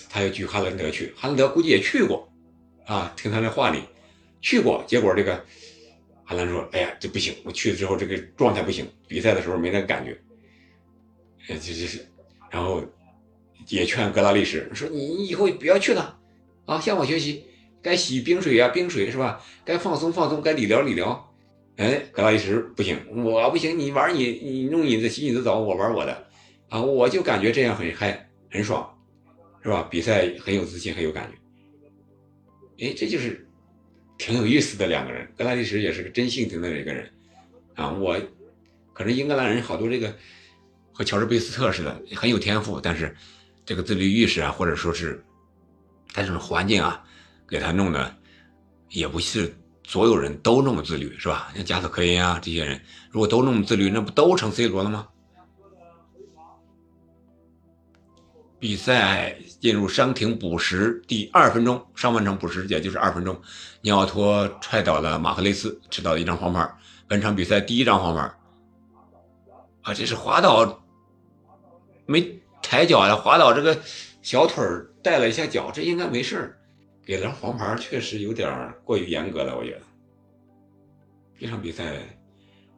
他要去哈兰德去，哈兰德估计也去过啊，听他那话里去过，结果这个。哈兰说：“哎呀，这不行！我去了之后，这个状态不行，比赛的时候没那感觉。哎，这这是，然后也劝格拉利什说：你以后不要去了，啊，向我学习，该洗冰水啊，冰水是吧？该放松放松，该理疗理疗。哎，格拉利什不行，我不行，你玩你，你弄你的洗你的澡，我玩我的，啊，我就感觉这样很嗨，很爽，是吧？比赛很有自信，很有感觉。哎，这就是。”挺有意思的两个人，格拉利什也是个真性情的一个人，啊，我可能英格兰人好多这个和乔治贝斯特似的很有天赋，但是这个自律意识啊，或者说是他这种环境啊，给他弄的也不是所有人都那么自律，是吧？像加斯科因啊这些人，如果都那么自律，那不都成 C 罗了吗？比赛进入伤停补时第二分钟，上半场补时也就是二分钟，尼奥托踹倒了马赫雷斯，吃到一张黄牌。本场比赛第一张黄牌啊，这是滑倒，没抬脚呀，滑倒这个小腿带了一下脚，这应该没事儿给了黄牌确实有点过于严格了，我觉得。这场比赛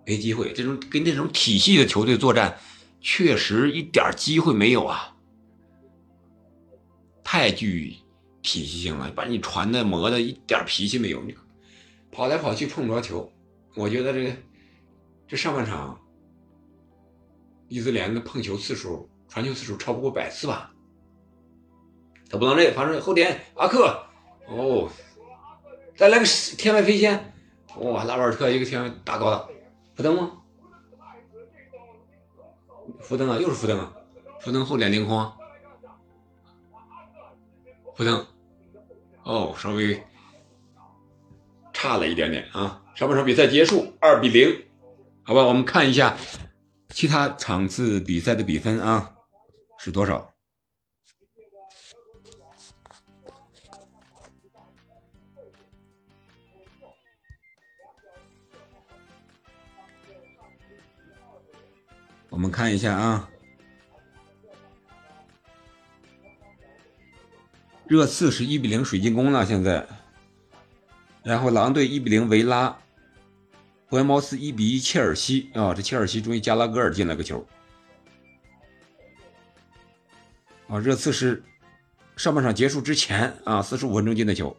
没机会，这种跟这种体系的球队作战，确实一点机会没有啊。太具体系性了，把你传的磨的一点脾气没有，你跑来跑去碰不着球。我觉得这个这上半场，伊兹联的碰球次数、传球次数超不过百次吧？他不能这，反正后点阿克哦，再来个天外飞仙，哇，拉瓦尔特一个天外大高的，福登吗？福登啊，又是福登啊，福登后点凌空。福登，哦，稍微差了一点点啊。上半场比赛结束，二比零，好吧，我们看一下其他场次比赛的比分啊是多少。我们看一下啊。热刺是一比零水晶宫了，现在，然后狼队一比零维拉，伯恩茅斯一比一切尔西。啊，这切尔西终于加拉格尔进了个球，啊，热刺是上半场结束之前啊四十五分钟进的球，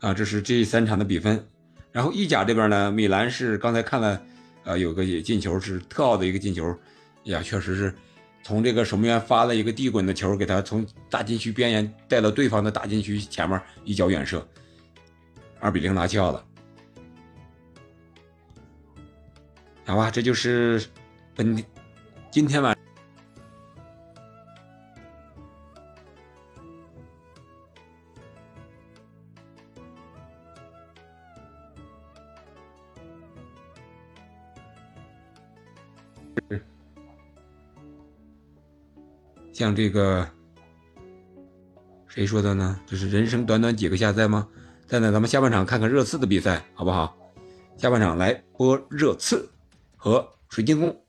啊，这是这三场的比分，然后意甲这边呢，米兰是刚才看了，啊，有个进球是特奥的一个进球，呀，确实是。从这个守门员发了一个地滚的球，给他从大禁区边缘带到对方的大禁区前面，一脚远射，二比零拿下了。好吧，这就是本今天晚。像这个谁说的呢？就是人生短短几个下赛吗？再呢，咱们下半场看看热刺的比赛，好不好？下半场来播热刺和水晶宫。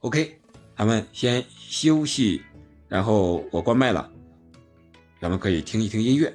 OK，咱们先休息，然后我关麦了，咱们可以听一听音乐。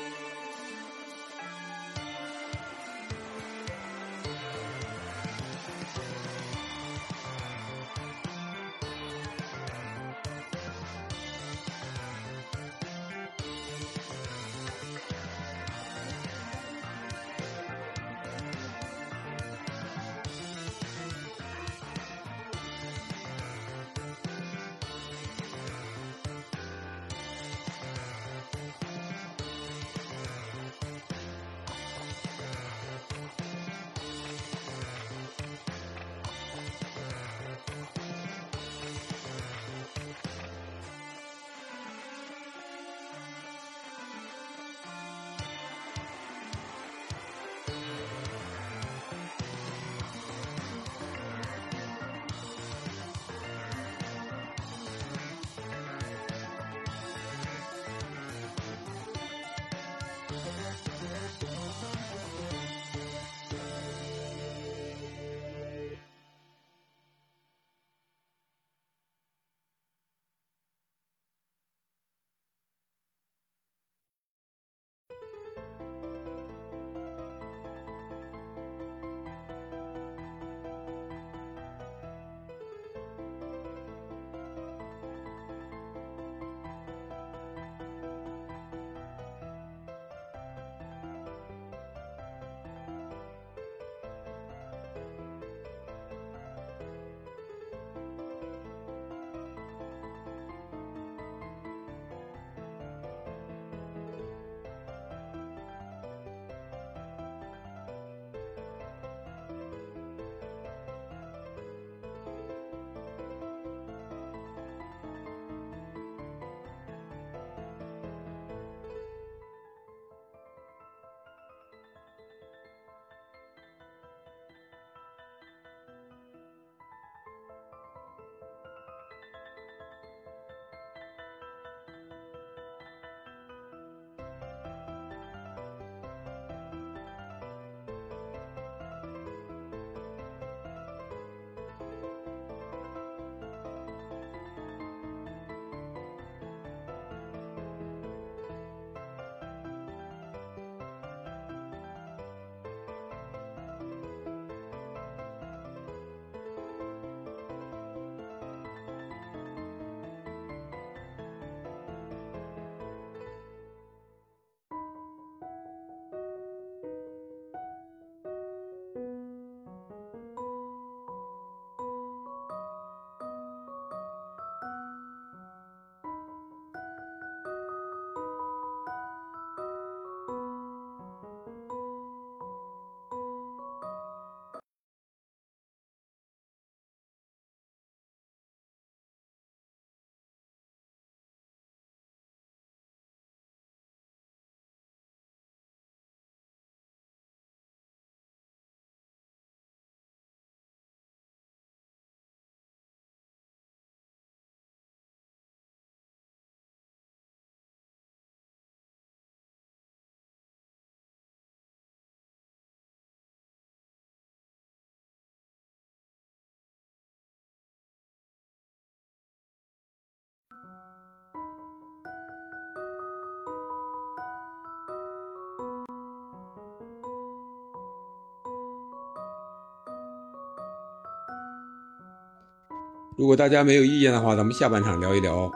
如果大家没有意见的话，咱们下半场聊一聊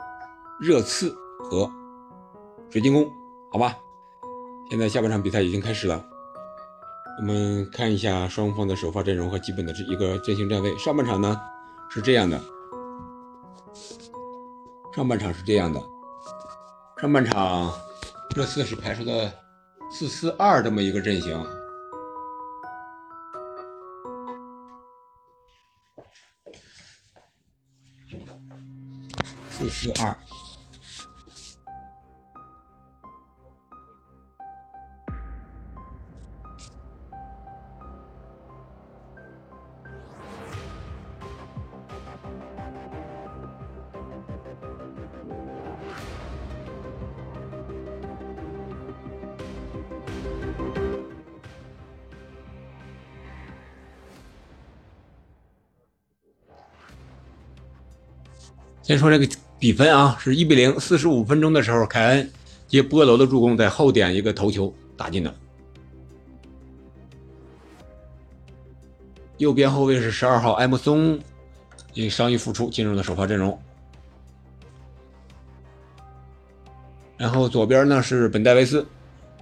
热刺和水晶宫，好吧？现在下半场比赛已经开始了，我们看一下双方的首发阵容和基本的这一个阵型站位。上半场呢是这样的，上半场是这样的，上半场热刺是排出的四四二这么一个阵型。四四二。先说这个比分啊，是一比零。四十五分钟的时候，凯恩接波罗的助攻，在后点一个头球打进的。右边后卫是十二号埃姆松，因伤愈复出，进入了首发阵容。然后左边呢是本戴维斯，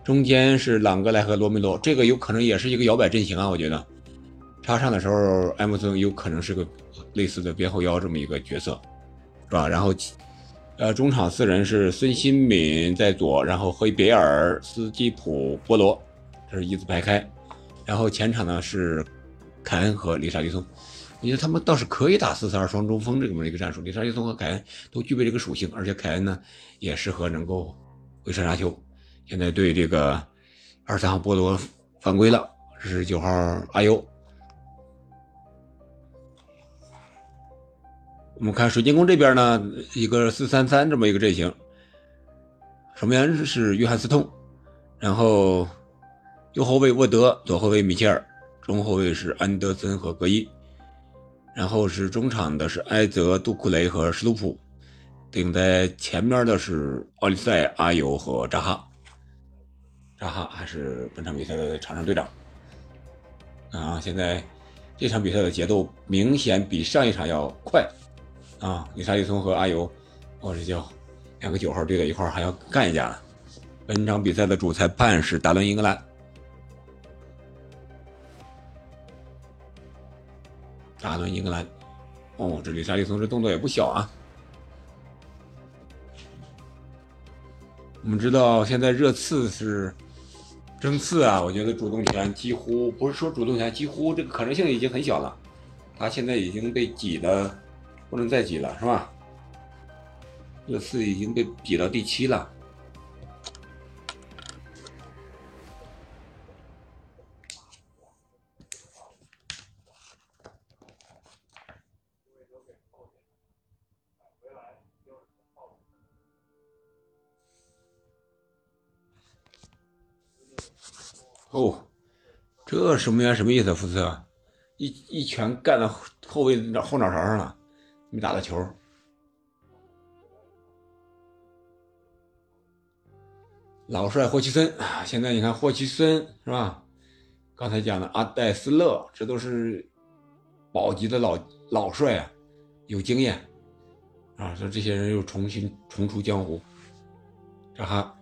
中间是朗格莱和罗梅罗，这个有可能也是一个摇摆阵型啊，我觉得。插上的时候，埃姆松有可能是个类似的边后腰这么一个角色。是吧？然后，呃，中场四人是孙兴敏在左，然后赫比尔、斯基普、波罗，这是一字排开。然后前场呢是凯恩和里沙利松。我觉得他们倒是可以打四四二双中锋这么一个战术。里沙利松和凯恩都具备这个属性，而且凯恩呢也适合能够回传杀球。现在对这个二三号波罗犯规了，这是九号阿尤。我们看水晶宫这边呢，一个四三三这么一个阵型，守门员是约翰斯通，然后右后卫沃德，左后卫米切尔，中后卫是安德森和格伊，然后是中场的是埃泽、杜库雷和施图普，顶在前面的是奥利塞、阿尤和扎哈，扎哈还是本场比赛的场上队长。啊，现在这场比赛的节奏明显比上一场要快。啊，里沙利松和阿尤，我这叫两个九号对在一块还要干一架呢。本场比赛的主裁判是达伦·英格兰。达伦·英格兰，哦，这里沙利松这动作也不小啊。我们知道现在热刺是争四啊，我觉得主动权几乎不是说主动权，几乎这个可能性已经很小了。他现在已经被挤的。不能再挤了，是吧？热刺已经被挤到第七了。哦，这守门员什么意思？福斯一一拳干到后卫后脑勺上了。没打到球，老帅霍奇森现在你看霍奇森是吧？刚才讲的阿戴斯勒，这都是保级的老老帅啊，有经验啊。说这些人又重新重出江湖，这哈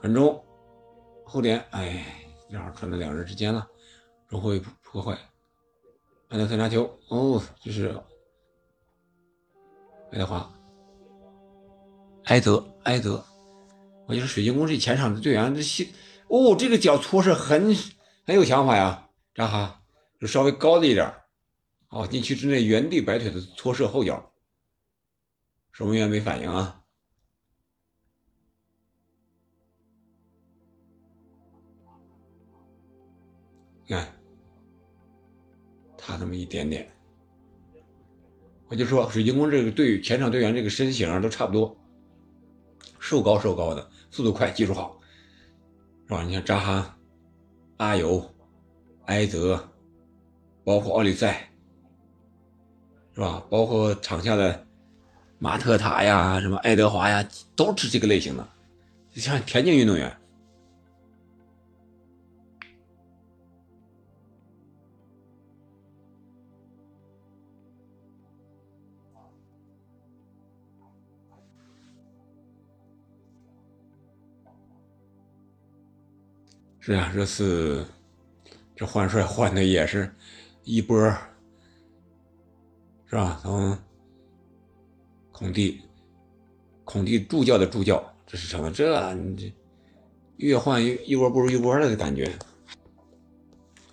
传中后点，哎，正好传到两人之间了，中后卫破坏。安德森拿球，哦，这是爱德华，埃德，埃德。我就是水晶宫这前场的队员，这些哦，这个脚搓是很很有想法呀，扎哈，就稍微高了一点哦，禁区之内原地摆腿的搓射后脚，守门员没反应啊，看。差那么一点点，我就说水晶宫这个队前场队员这个身形都差不多，瘦高瘦高的，速度快，技术好，是吧？你像扎哈、阿尤、埃泽，包括奥利塞，是吧？包括场下的马特塔呀、什么爱德华呀，都是这个类型的，就像田径运动员。是啊，这次这换帅换的也是一波，是吧？从孔蒂，孔蒂助教的助教，这是成了这你这越换越一波不如一波的感觉。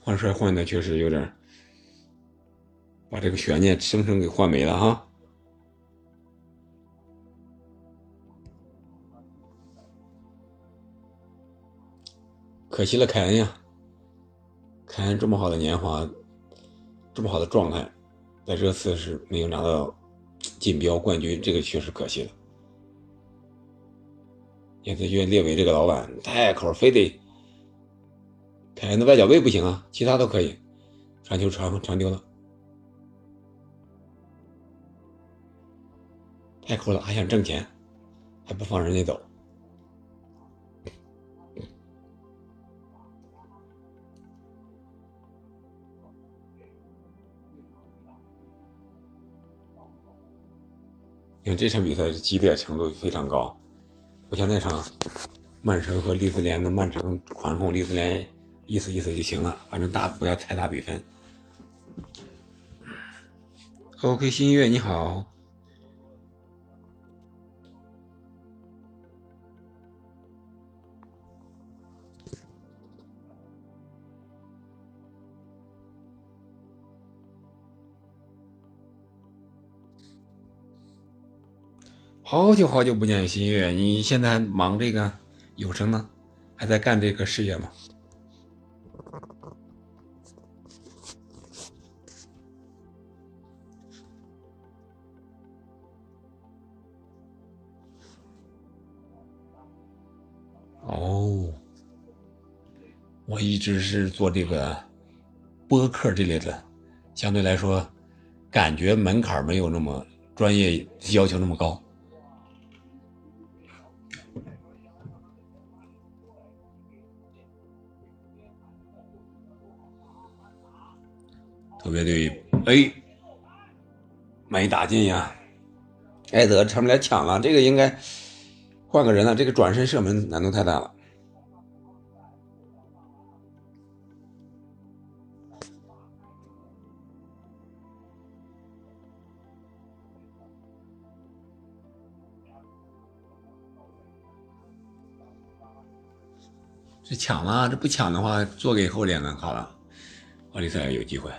换帅换的确实有点把这个悬念生生给换没了哈。可惜了凯恩呀，凯恩这么好的年华，这么好的状态，在这次是没有拿到锦标冠军，这个确实可惜了。也是因为列维这个老板太抠，非得凯恩的外脚背不行啊，其他都可以，传球传传丢了，太抠了，还想挣钱，还不放人家走。因为这场比赛激烈程度非常高，不像那场曼城和利兹联的曼城管控利兹联意思意思就行了，反正大不要太大比分。OK，新月你好。好久好久不见，新月，你现在忙这个有声呢，还在干这个事业吗？哦，我一直是做这个播客这类的，相对来说，感觉门槛没有那么专业，要求那么高。别对，哎，没打进呀！艾德上面来抢了，这个应该换个人了。这个转身射门难度太大了。这抢了，这不抢的话，做给后脸了，好了，奥利赛有机会。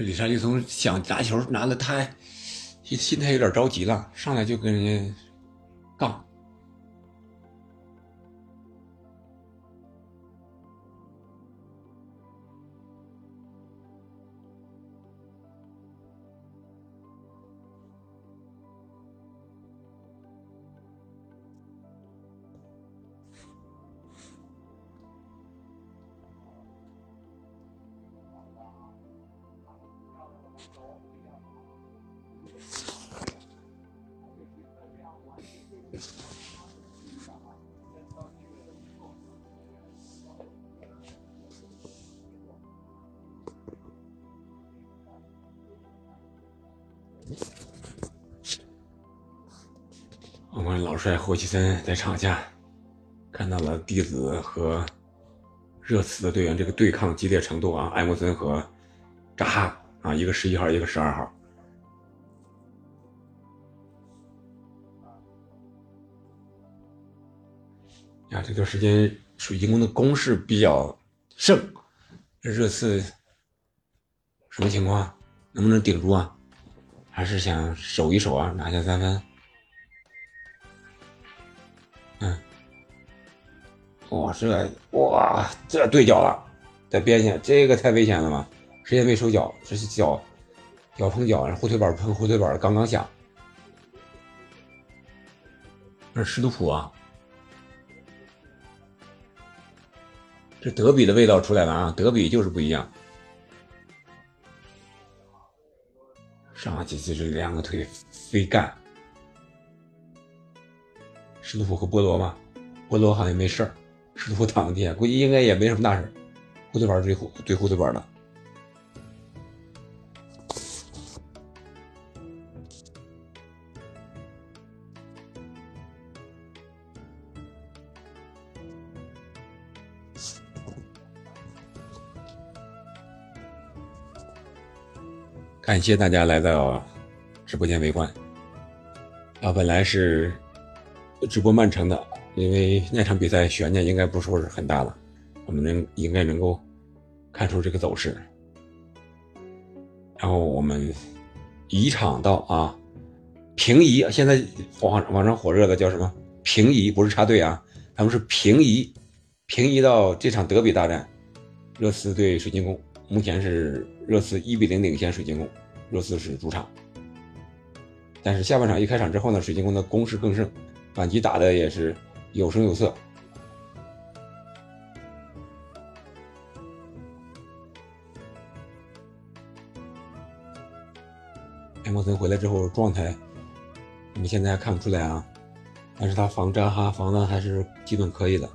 李莎一从想拿球拿的太，心心态有点着急了，上来就跟人家杠。霍奇森在场下看到了弟子和热刺的队员这个对抗激烈程度啊，艾默森和扎哈啊，一个十一号，一个十二号。呀，这段时间水晶宫的攻势比较盛，热刺什么情况？能不能顶住啊？还是想守一守啊，拿下三分？哇，这哇，这对角了，在边线，这个太危险了吧？谁也没收脚，这是脚脚碰脚，然后后腿板碰后腿板，刚刚响。这是施图普啊。这德比的味道出来了啊！德比就是不一样。上几次是两个腿飞干，施图普和波罗嘛，波罗好像没事儿，路躺地下，估计应该也没什么大事，胡子板追胡追胡子板的。感谢大家来到直播间围观。啊，本来是直播漫长的，因为那场比赛悬念应该不说是很大了，我们能应该能够看出这个走势。然后我们移场到啊平移，现在网网上火热的叫什么平移？不是插队啊，他们是平移，平移到这场德比大战，热刺对水晶宫。目前是热刺一比零领先水晶宫，热刺是主场。但是下半场一开场之后呢，水晶宫的攻势更盛，反击打的也是有声有色。埃莫森回来之后状态，你们现在还看不出来啊，但是他防扎哈防的还是基本可以的。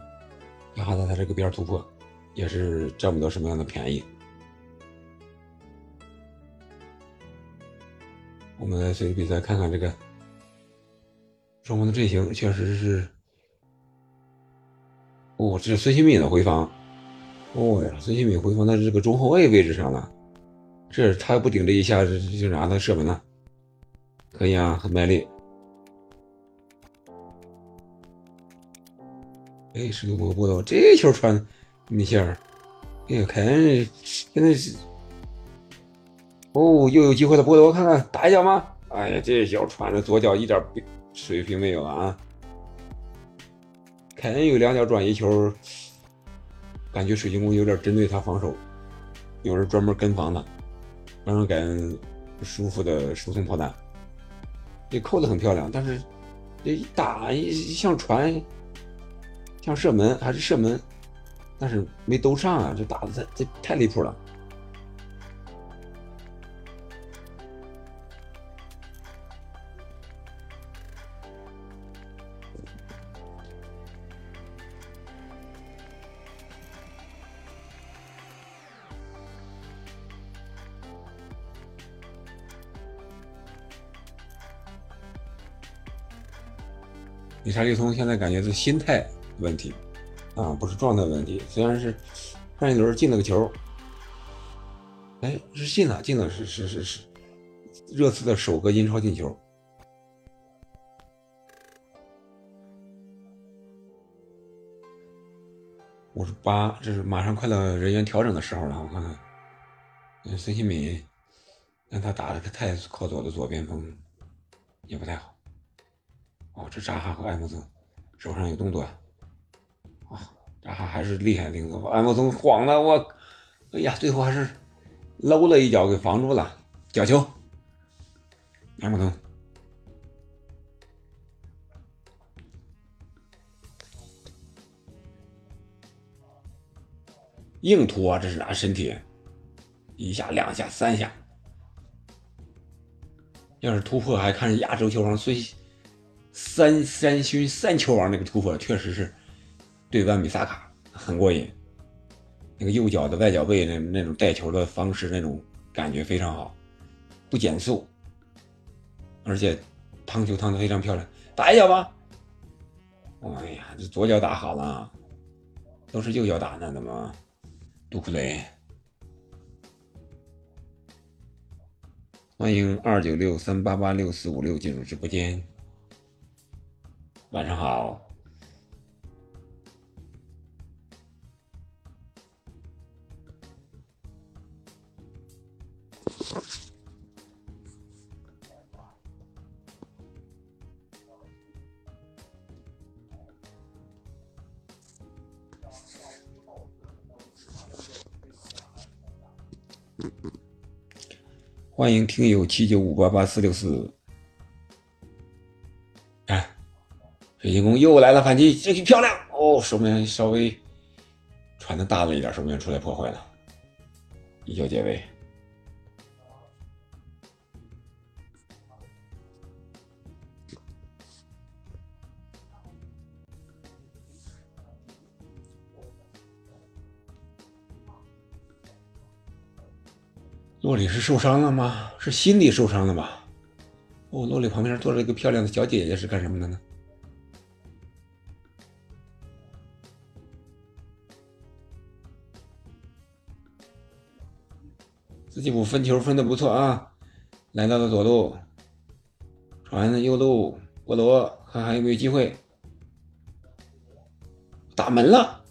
扎哈在他这个边突破，也是占不到什么样的便宜。我们来随着比赛看看这个双方的阵型，确实是。哦，这是孙兴敏的回防。哦呀，孙兴敏回防在这个中后卫位置上了。这他不顶这一下，这这啥？他射门呢？可以啊，很卖力。哎，是个波波的，这球传米线儿。哎呀，凯恩现在是。哦，又有机会了，波多，我看看打一脚吗？哎呀，这脚传的左脚一点水平没有啊！凯恩有两脚转移球，感觉水晶宫有点针对他防守，有人专门跟防他，让人敢舒服的输送炮弹。这扣的很漂亮，但是这一打一像传，像射门还是射门，但是没兜上啊！这打的这这太离谱了。理查利松现在感觉是心态问题，啊，不是状态问题。虽然是上一轮进了个球，哎，是进了，进了，是是是是，热刺的首个英超进球。五十八，这是马上快到人员调整的时候了。我看看，嗯孙兴敏，让他打的太靠左的左边锋，也不太好。哦，这扎哈和艾默森手上有动作呀！啊，扎哈还是厉害，领子。艾默森晃了我，哎呀，最后还是搂了一脚给防住了，角球。艾默森硬突啊，这是拿身体，一下、两下、三下。要是突破，还看亚洲球王孙。三三勋三球王那个突破确实是对万比萨卡很过瘾，那个右脚的外脚背那那种带球的方式那种感觉非常好，不减速，而且趟球趟的非常漂亮，打一脚吧。哎呀，这左脚打好了，都是右脚打那，怎么？杜库雷，欢迎二九六三八八六四五六进入直播间。晚上好，欢迎听友七九五八八四六四。北京宫又来了反击，这个漂亮哦！守门员稍微传的大了一点，守门员出来破坏了，一脚解围。洛里是受伤了吗？是心理受伤了吧？哦，洛里旁边坐着一个漂亮的小姐姐，是干什么的呢？自己补分球分的不错啊，来到了左路，传右路，波罗看还有没有机会打门了？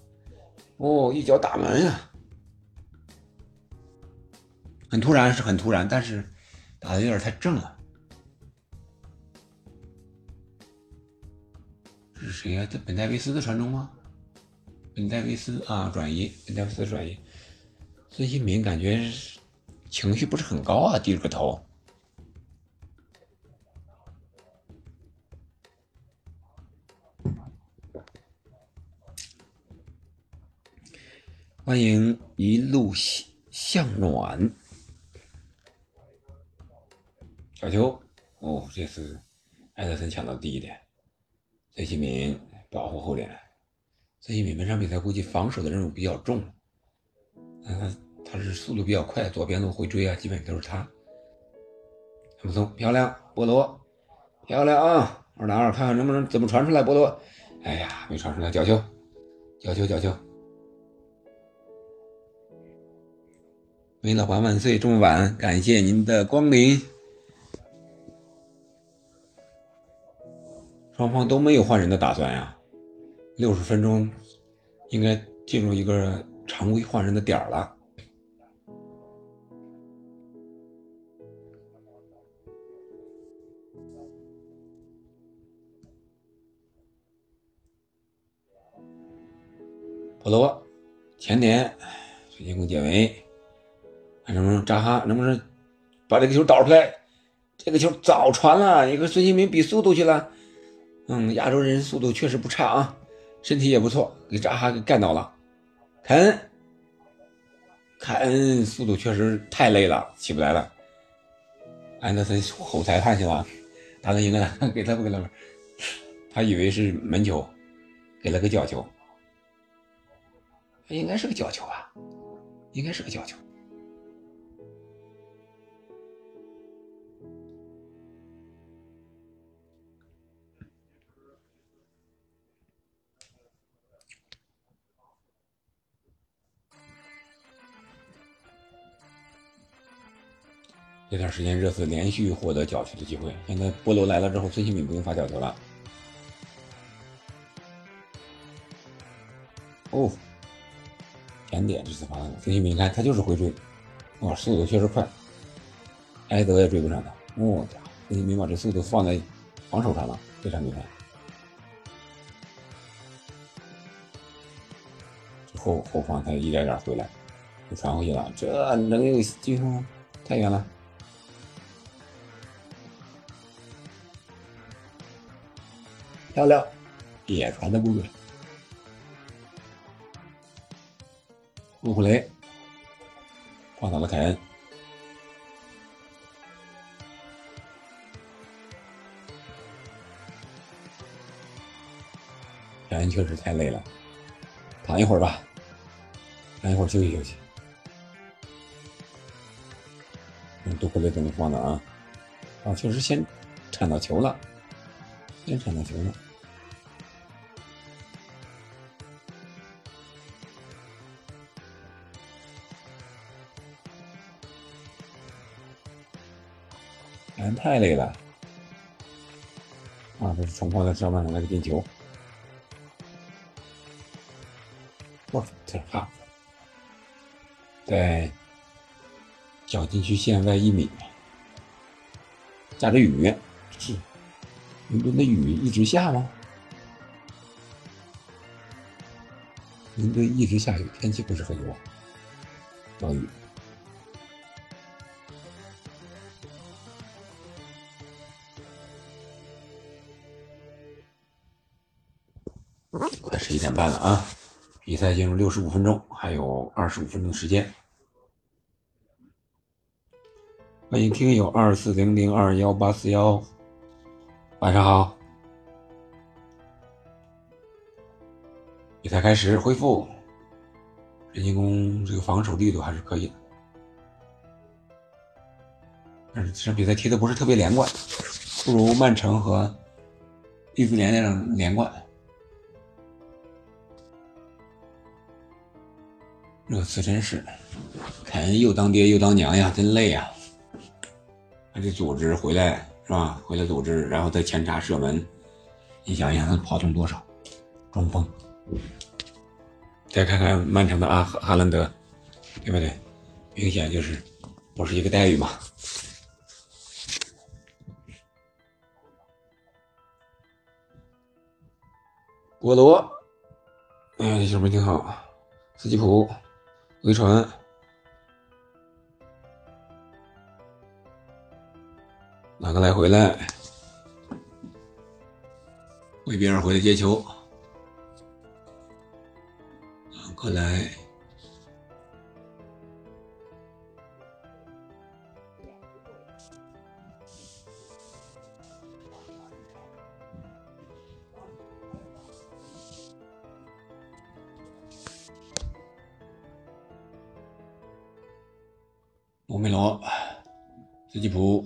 哦，一脚打门呀，很突然，是很突然，但是打的有点太正了。这是谁呀？这本戴维斯的传中吗？本戴维斯啊，转移，本戴维斯转移。孙兴民感觉是情绪不是很高啊，低着个头。欢迎一路向暖，小球哦，这次艾德森抢到第一点，孙兴民保护后点。孙兴民本场比赛估计防守的任务比较重，他他是速度比较快，左边路回追啊，基本都是他。很不错，漂亮，菠萝，漂亮啊，二打二，看看能不能怎么传出来，菠萝。哎呀，没传出来，角球，角球，角球。梅老板万岁！这么晚，感谢您的光临。双方都没有换人的打算呀，六十分钟应该进入一个常规换人的点儿了。波罗前点，进攻解围。看能不能扎哈，能不能把这个球导出来？这个球早传了，一个孙兴民比速度去了。嗯，亚洲人速度确实不差啊，身体也不错，给扎哈给干倒了。凯恩，凯恩速度确实太累了，起不来了。安德森吼裁判去了，打算赢了，给他不给他们？他以为是门球，给了个角球，应该是个角球吧？应该是个角球。这段时间热刺连续获得角球的机会，现在波罗来了之后，孙兴敏不用发角球了。哦，前点这次发的，孙兴民你看他就是回追，哇，速度确实快，埃德也追不上他。哦家，孙兴民把这速度放在防守上了，这场比赛。后后方他一点点回来，又传回去了，这能有机会吗？太远了。漂亮，也传的不准。杜库雷放倒了凯恩，凯恩确实太累了，躺一会儿吧，躺一会儿休息休息。杜库雷怎么放的啊？啊，确实先铲到球了，先铲到球了。太累了啊！这是重放在上半场那个进球，哇，这哈，在小禁区线外一米，下着雨，是伦敦的雨一直下吗？伦敦一直下雨，天气不是很好，暴雨。赛进入六十五分钟，还有二十五分钟时间。欢迎听友二四零零二幺八四幺，晚上好。比赛开始，恢复。人进攻这个防守力度还是可以的，但是这场比赛踢的不是特别连贯，不如曼城和利兹联那样连贯。热刺真是，凯恩又当爹又当娘呀，真累呀！还得组织回来是吧？回来组织，然后再前插射门。你想一想，他跑动多少？中锋。再看看曼城的阿哈兰德，对不对？明显就是不是一个待遇嘛。波罗，哎，这球门挺好。斯基普，回传，哪个来回来？为别人回来接球，过来。欧梅罗、斯基普、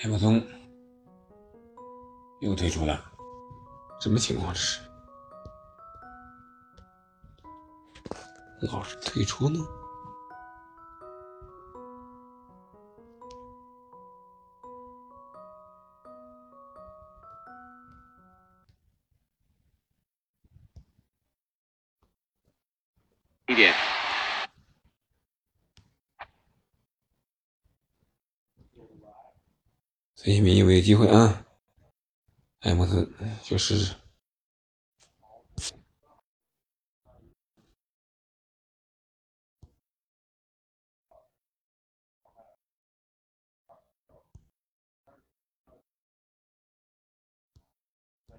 艾默松又退出了，什么情况这是？老是退出呢？孙兴民有没有机会啊？埃莫森就试试。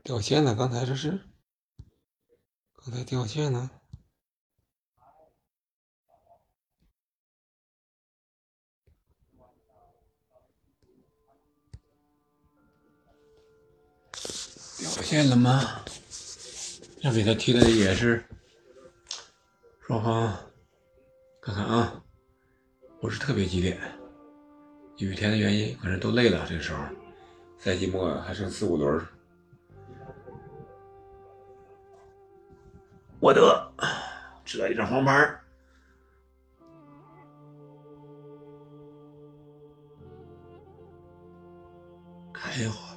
掉线了，刚才这是？刚才掉线了。掉线了吗？要给他踢的也是双方，看看啊，不是特别激烈。雨天的原因，可能都累了。这个时候，赛季末还剩四五轮。沃德吃了一张黄牌。开花。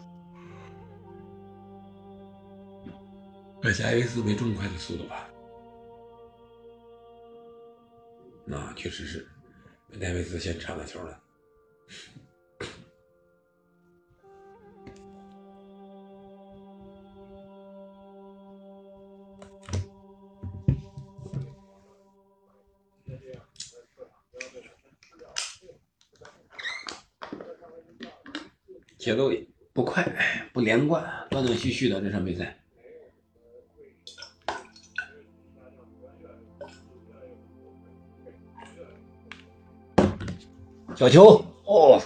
是艾维斯没这么快的速度吧？那确实是，戴维斯先铲了球了。节奏不快，不连贯，断断续续的这场比赛。小球哦，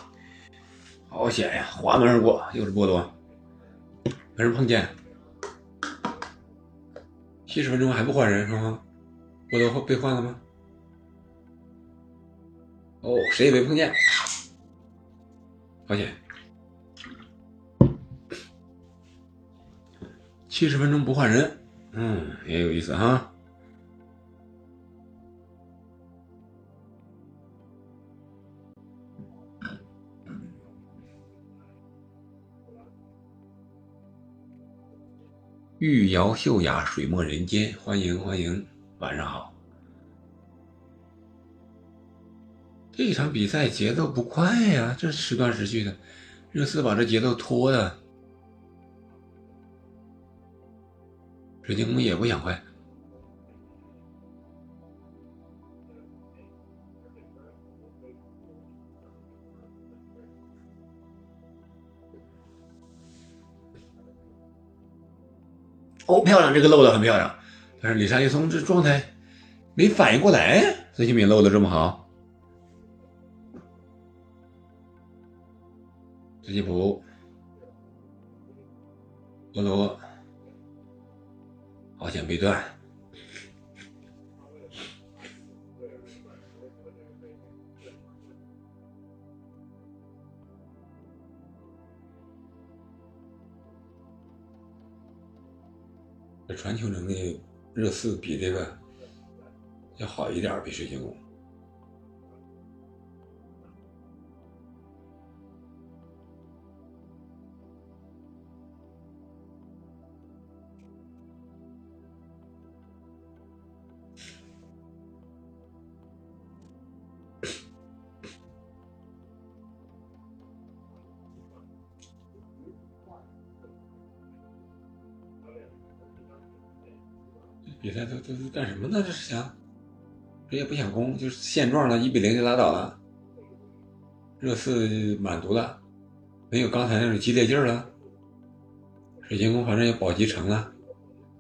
好险呀！滑门而过，又是波多，没人碰见。七十分钟还不换人是吗？波多被换了吗？哦，谁也没碰见，好险！七十分钟不换人，嗯，也有意思哈。玉瑶秀雅，水墨人间，欢迎欢迎，晚上好。这场比赛节奏不快呀，这时断时续的，热刺把这节奏拖的，水晶宫也不想快。哦，漂亮，这个漏的很漂亮，但是李莎一松这状态没反应过来，孙兴敏漏的这么好，斯基普、罗罗，好险被断，传球能力热刺比这个要好一点，比水晶宫。这是干什么呢？这是想，这也不想攻，就是现状了，一比零就拉倒了。热刺满足了，没有刚才那种激烈劲儿了。水晶宫反正也保级成了，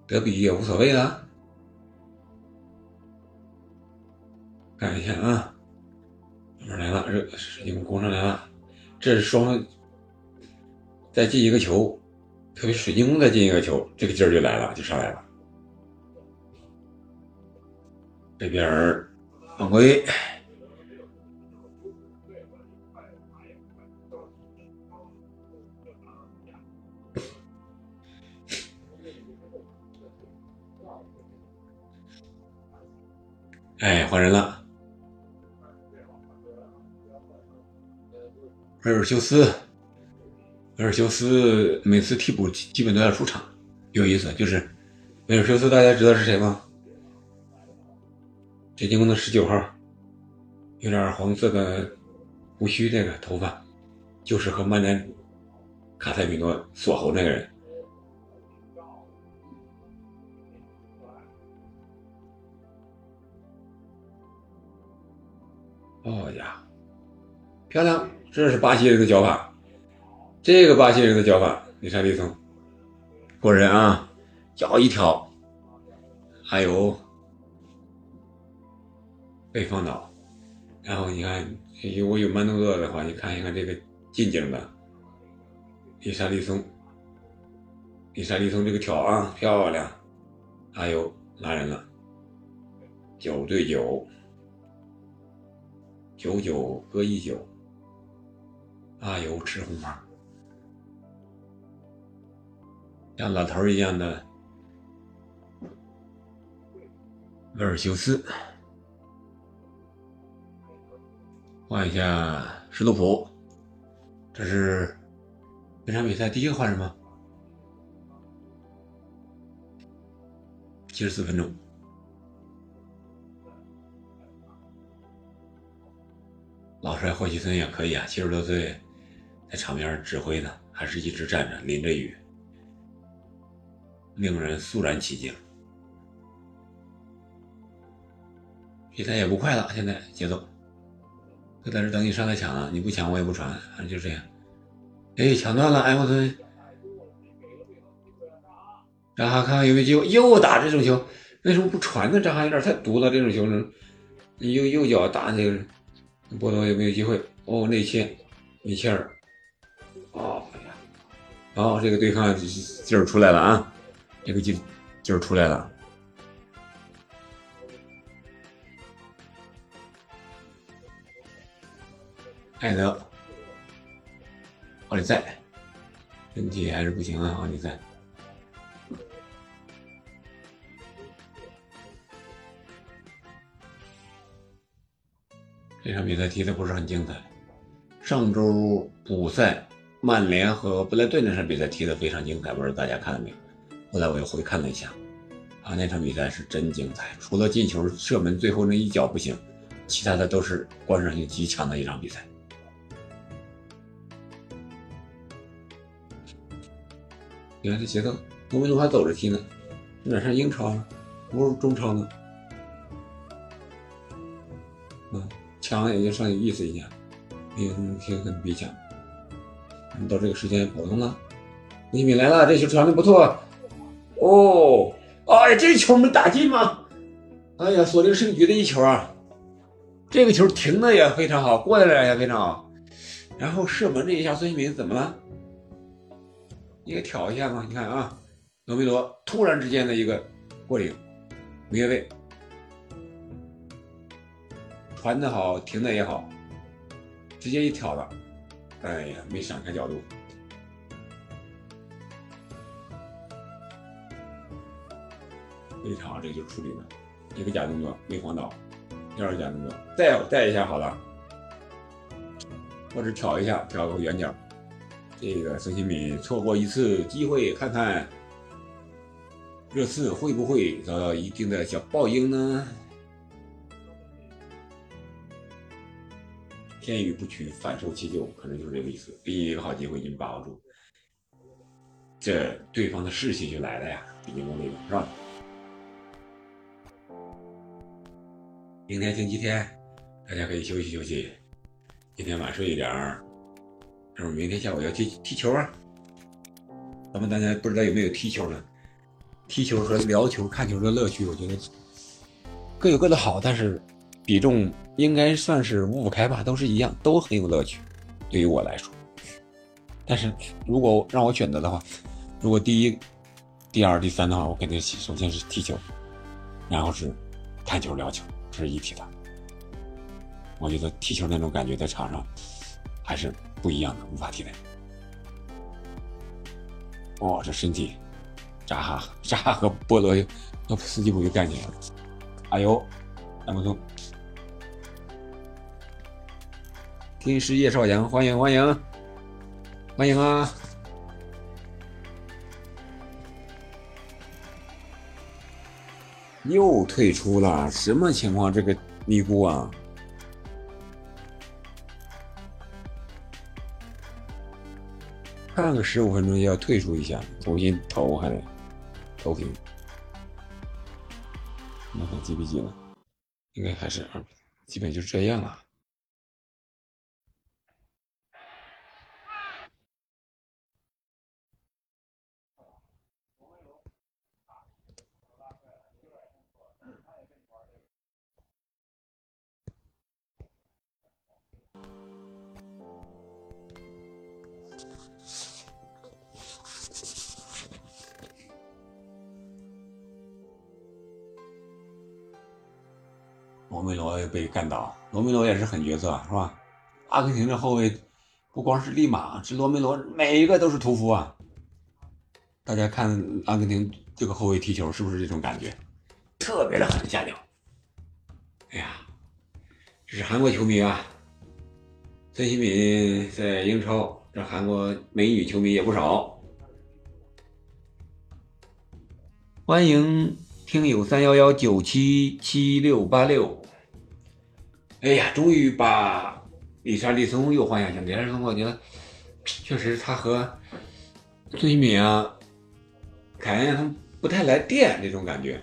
德比也无所谓了。看一下啊，这来了，热水晶宫攻上来了，这是双再进一个球，特别水晶宫再进一个球，这个劲儿就来了，就上来了。这边犯规，哎，换人了，维尔修斯，维尔修斯每次替补基本都要出场，有意思。就是维尔修斯，大家知道是谁吗？水晶宫的十九号，有点黄色的胡须，这个头发就是和曼联卡塞米诺锁喉那个人。哦呀，漂亮！这是巴西人的脚法，这个巴西人的脚法，你看利松过人啊，脚一挑，还有。被放倒，然后你看，如果有慢动作的话，你看一看这个近景的，伊莎利松，伊莎利松这个挑啊漂亮，哎呦拉人了，九对九，九九各一九，哎呦吃红牌，像老头一样的威尔修斯。换一下石路普，这是本场比赛第一个换人吗？七十四分钟，老帅霍奇森也可以啊，七十多岁，在场边指挥呢，还是一直站着淋着雨，令人肃然起敬。比赛也不快了，现在节奏。就在这等你上来抢了，你不抢我也不传，反正就这样。哎，抢断了，埃弗顿。扎哈看看有没有机会，又打这种球，为什么不传呢？扎哈有点太毒了，这种球呢，你右右脚打这个，波多有没有机会？哦，内切，米切尔。哦，好，这个对抗劲儿出来了啊，这个劲劲儿出来了。艾德，奥利赛，身体还是不行啊！奥利赛，这场比赛踢的不是很精彩。上周补赛，曼联和布莱顿那场比赛踢的非常精彩，不知道大家看了没有？后来我又回看了一下，啊，那场比赛是真精彩，除了进球射门最后那一脚不行，其他的都是观赏性极强的一场比赛。你看这节奏，多米诺还走着踢呢，这哪像英超啊？不是中超呢。嗯，抢也就上有意思一下，没有什么可以跟比抢。到这个时间跑通了，尼米来了，这球传的不错。哦，哎呀，这球没打进吗？哎呀，锁定胜局的一球啊！这个球停的也非常好，过来了也非常好。然后射门这一下，孙兴民怎么了？你给挑一下嘛？你看啊，罗梅罗突然之间的一个过顶，越位，传的好，停的也好，直接一挑了，哎呀，没闪开角度，非常好，这就处理了，一个假动作没晃倒，第二个假动作带带一下好了，或者挑一下，挑个圆角。这个孙兴敏错过一次机会，看看热刺会不会遭到一定的小报应呢？天雨不取，反受其咎，可能就是这个意思。给你一个好机会，你把握住，这对方的士气就来了呀，比你功力，是吧？明天星期天，大家可以休息休息。今天晚睡一点儿，就是明天下午要去踢球啊？咱们大家不知道有没有踢球呢？踢球和聊球、看球的乐趣，我觉得各有各的好，但是比重应该算是五五开吧，都是一样，都很有乐趣。对于我来说，但是如果让我选择的话，如果第一、第二、第三的话，我肯定首先是踢球，然后是看球、聊球，这是一体的。我觉得踢球那种感觉在场上还是不一样的，无法替代。哦，这身体，扎哈扎哈和波罗和斯基普就干起来了。哎呦，那不错。听师叶少阳，欢迎欢迎欢迎啊！又退出了，什么情况？这个尼姑啊！看个十五分钟就要退出一下，重新投还得投屏。那还几比几了？应该还是二，基本就这样了。罗被干倒，罗梅罗也是狠角色，是吧？阿根廷的后卫不光是利马，这罗梅罗每一个都是屠夫啊！大家看阿根廷这个后卫踢球，是不是这种感觉？特别的狠下脚。哎呀，这是韩国球迷啊！孙兴敏在英超，这韩国美女球迷也不少。欢迎听友三幺幺九七七六八六。哎呀，终于把李莎李松又换下去。李莎利松，我觉得确实他和孙兴敏啊、凯恩他们不太来电那种感觉。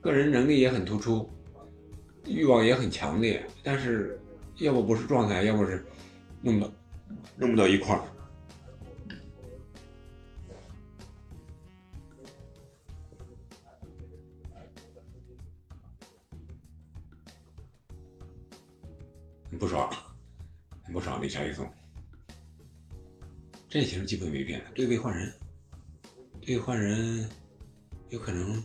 个人能力也很突出，欲望也很强烈，但是要么不是状态，要么是弄不弄不到一块儿。不爽，不爽，李查一松。阵型基本没变，对位换人，对换人，有可能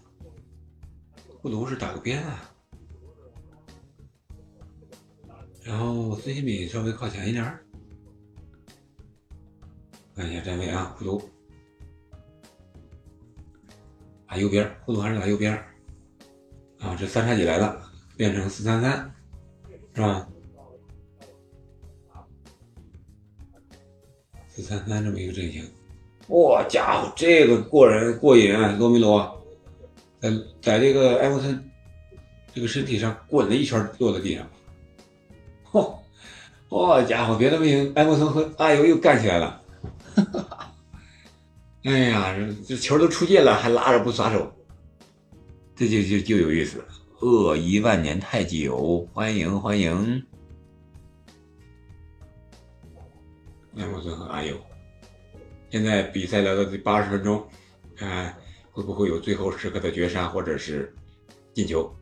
不如是打个边啊。然后孙兴敏稍微靠前一点儿，看一下站位啊，护犊，打右边，护犊还是打右边啊。这三叉戟来了，变成四三三，是吧？四三三这么一个阵型，哇家伙，这个过人过瘾啊！罗梅罗在在这个埃弗森这个身体上滚了一圈，落在地上。嚯，哇家伙，别的不行，埃弗森和阿尤又干起来了。哎呀，这球都出界了，还拉着不撒手，这就就就有意思。恶一万年太久，欢迎欢迎。艾默森和阿尤，现在比赛来到第八十分钟，看会不会有最后时刻的绝杀或者是进球。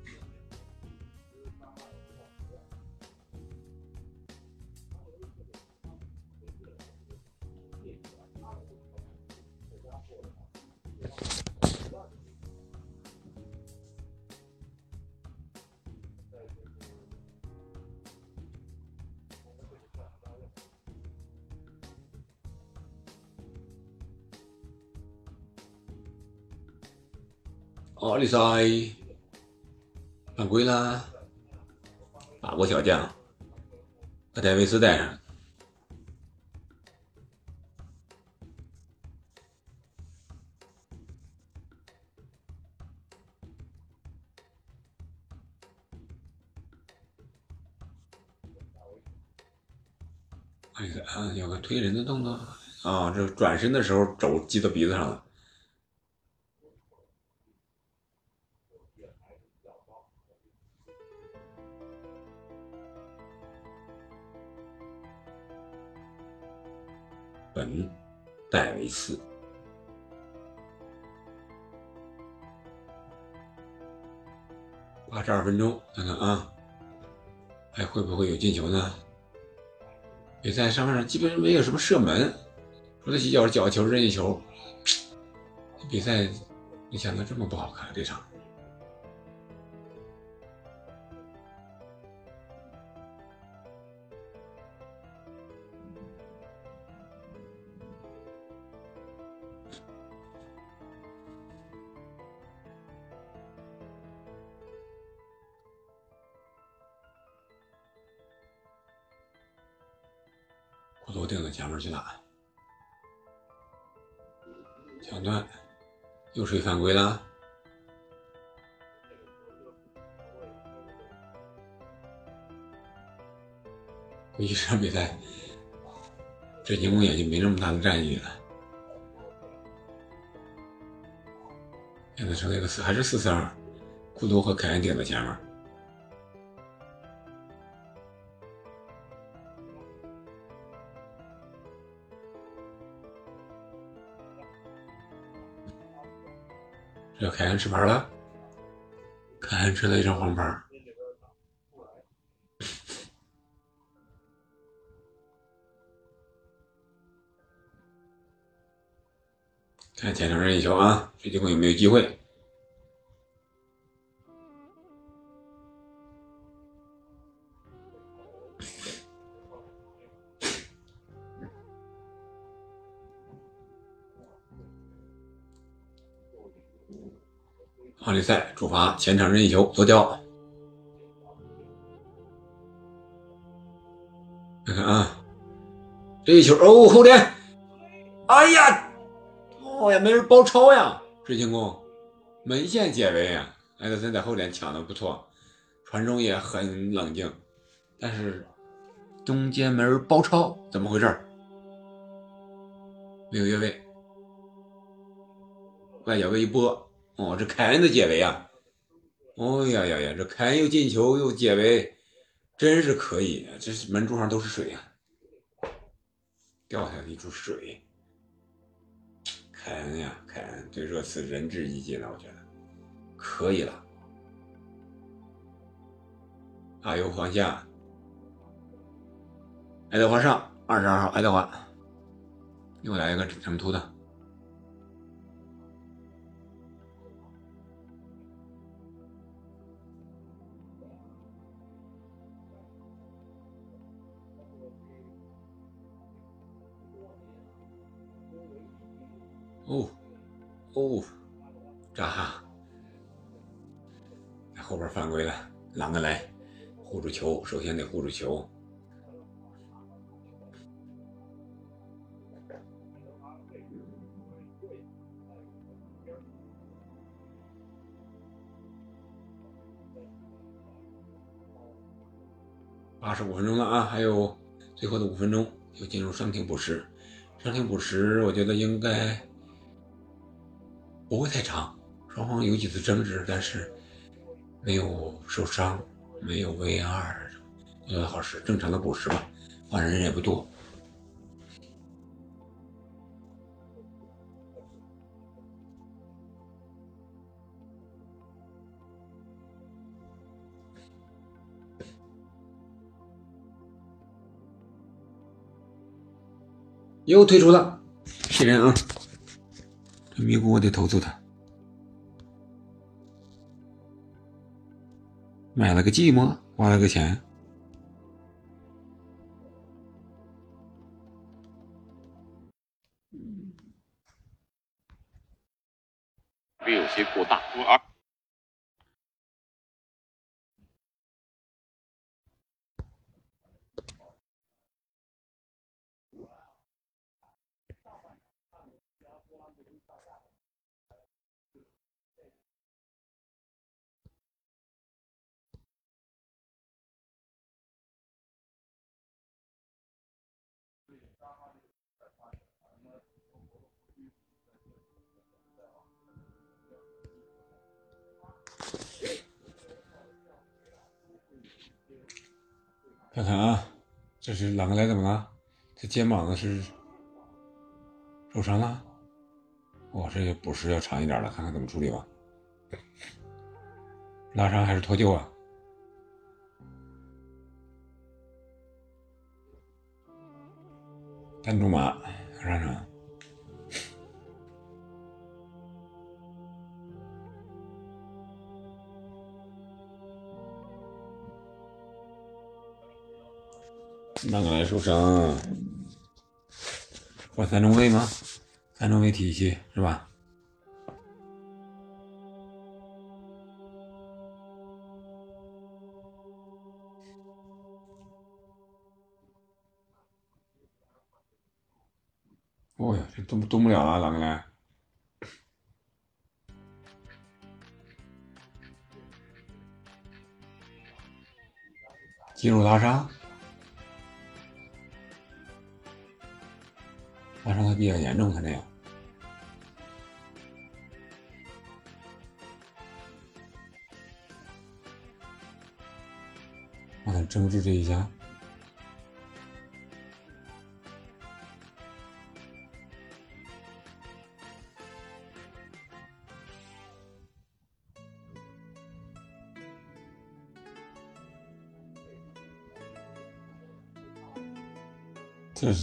奥利塞犯规了，法国小将把戴维斯带上。哎呀，啊，有个推人的动作啊！这转身的时候肘击到鼻子上了。本戴维斯。八十二分钟，看看啊，还会不会有进球呢？比赛上半场基本上没有什么射门，除了几脚角球、任意球。比赛没想到这么不好看，这场。去打，抢断，又吹犯规了。估计这场比赛，这进攻也就没那么大的战役了。现在成了一个四，还是四四二，库多和凯恩顶在前面。这凯恩吃牌了，凯恩吃了一张黄牌。看前场任意球啊，这进攻有没有机会？赛主罚前场任意球左脚，看看啊，这一球哦后点，哎呀，哦呀没人包抄呀，这进攻门线解围呀，埃德森在后点抢的不错，传中也很冷静，但是中间没人包抄，怎么回事？没有越位，外脚位一拨。哦，这凯恩的解围啊！哦呀呀呀，这凯恩又进球又解围，真是可以。这是门柱上都是水呀，掉下来一柱水。凯恩呀，凯恩对热刺仁至义尽了，我觉得可以了。阿尤防下，爱德华上，二十二号爱德华又来一个什么图的？哦，哦，扎哈在后边犯规了，朗格莱护住球，首先得护住球。八十五分钟了啊，还有最后的五分钟就进入伤停补时。伤停补时，我觉得应该。不会太长，双方有几次争执，但是没有受伤，没有 VR，我觉得好使，正常的捕食吧，换人也不多。又退出了，骗人啊！迷糊我得投诉他，买了个寂寞，花了个钱，看看啊，这是朗格莱怎么了？这肩膀子是受伤了。我，这个补时要长一点了，看看怎么处理吧。拉伤还是脱臼啊？单中马上场。哪个来受伤？换三中卫吗？三中卫体系是吧？哦呀，这动动不了了，啷个来？肌肉拉伤。发生还比较严重，他这样，让他争执这一家。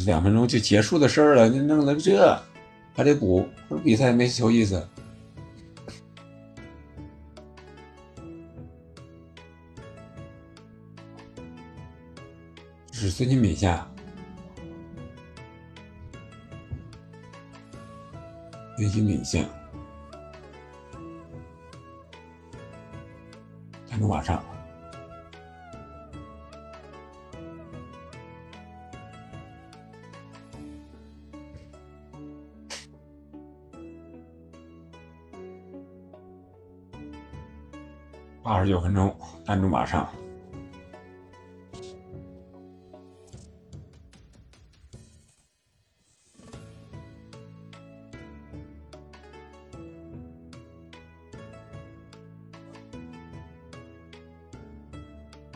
两分钟就结束的事儿了，你弄了这还得补，这比赛没球意思。是孙兴敏下，孙兴敏下，二十九分钟，单中马上。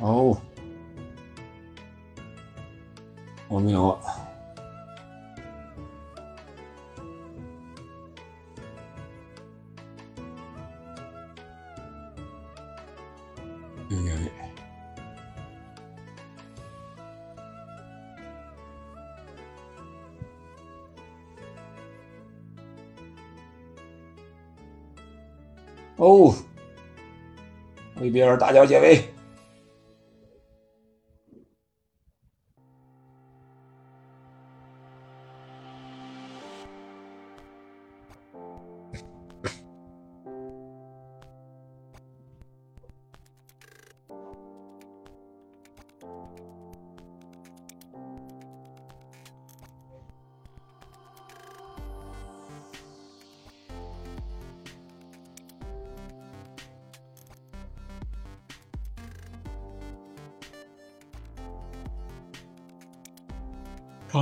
哦，我没有。哦，为别人打脚解围。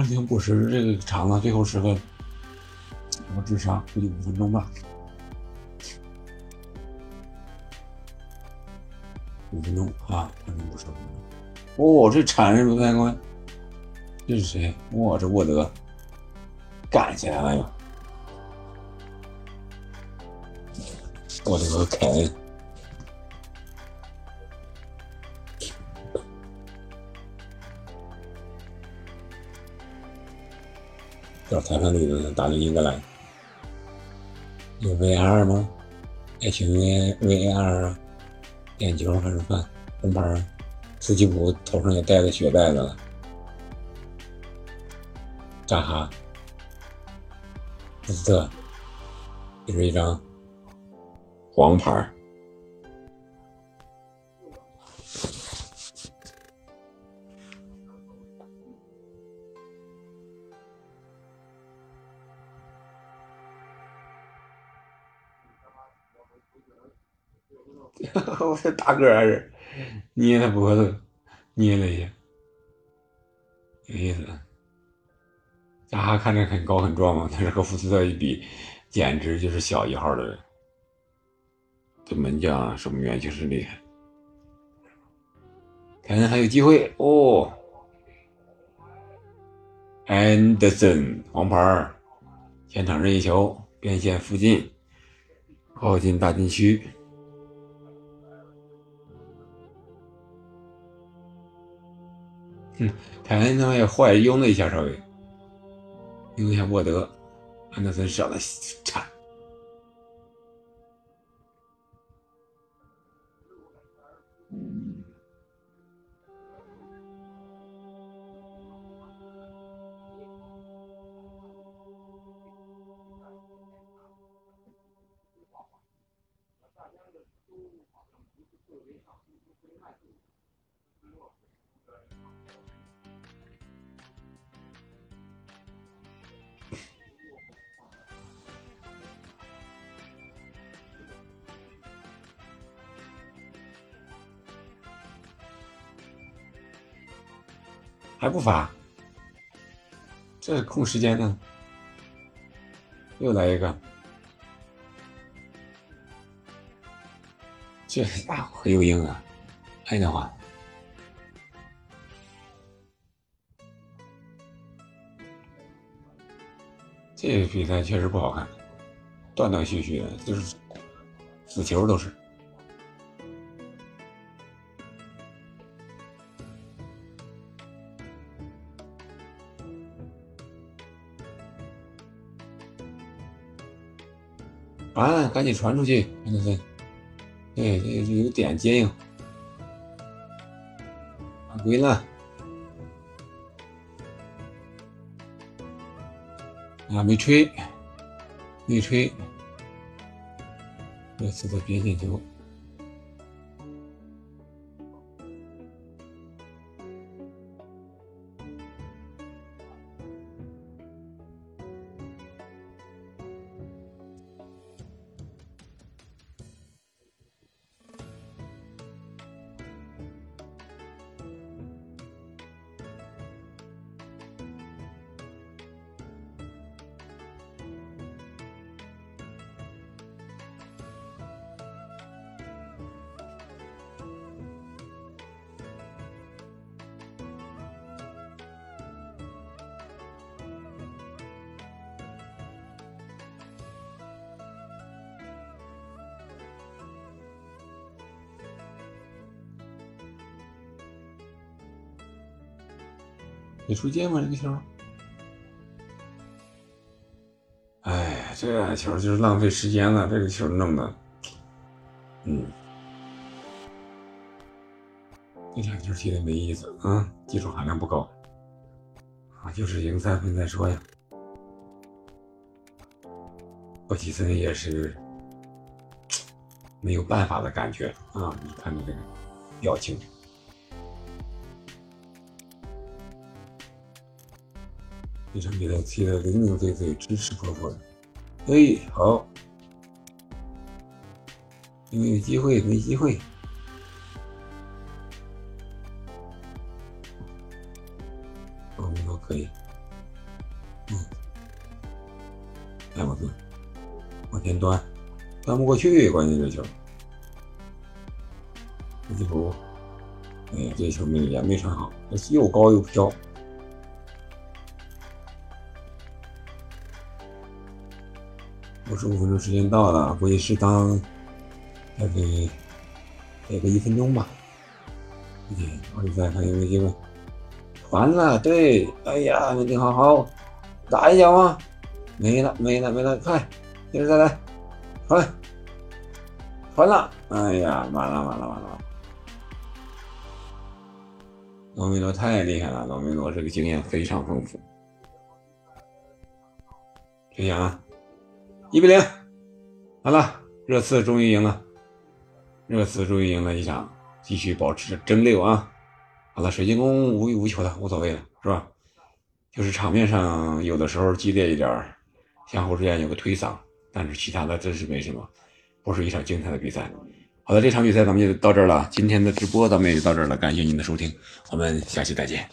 长情补时这个场子，最后时刻，我智商估计五分钟吧，五分钟啊，长情补时。哦，这铲是卢开关，这是谁？哇，这沃德干起来了又，沃德凯恩。叫裁判里的打进英格兰，有 VR 吗？爱情 V VR 啊，点球还是犯红牌？斯基普头上也带个血袋子了，扎哈，布斯特，这是一张黄牌。这 大个还是捏他脖子，捏了一下，有意思。扎哈看着很高很壮嘛，但是和福斯特一比，简直就是小一号的人。这门将守门员确实厉害，凯恩还有机会哦。安德森黄牌，前场任意球，边线附近，靠近大禁区。哼，凯恩他妈也坏，用了一下，稍微。用一下沃德，安德森上的惨。还不发？这空时间呢？又来一个，这家伙又硬啊！爱德华，这个比赛确实不好看，断断续续的，就是死球都是。传！赶紧传出去，对对。对，这有点接应。犯规了。啊，没吹，没吹。这次的边线球。出界吗？这个球？哎，这个球就是浪费时间了。这个球弄的，嗯，这两球踢的没意思啊，技术含量不高啊，就是赢三分再说呀。霍奇森也是没有办法的感觉啊，你看你这个表情。这场比赛踢得零零碎碎，支支破破的。哎，好，有没有机会？没机会。我们都可以。嗯，艾我顿往前端，端不过去，关键这球。这球，哎呀，这球没也没传好，又高又飘。十五分钟时间到了，估计适当再给给个一分钟吧。OK，奥利赛还有没有机会完了，对，哎呀，你好好打一脚啊！没了，没了，没了，快，接着再来传传了，哎呀，完了，完了，完了！罗梅罗太厉害了，罗梅罗这个经验非常丰富。这样啊。一比零，好了，热刺终于赢了，热刺终于赢了一场，继续保持争六啊！好了，水晶宫无欲无求的，无所谓了，是吧？就是场面上有的时候激烈一点相互之间有个推搡，但是其他的真是没什么，不是一场精彩的比赛。好的，这场比赛咱们就到这儿了，今天的直播咱们也就到这儿了，感谢您的收听，我们下期再见。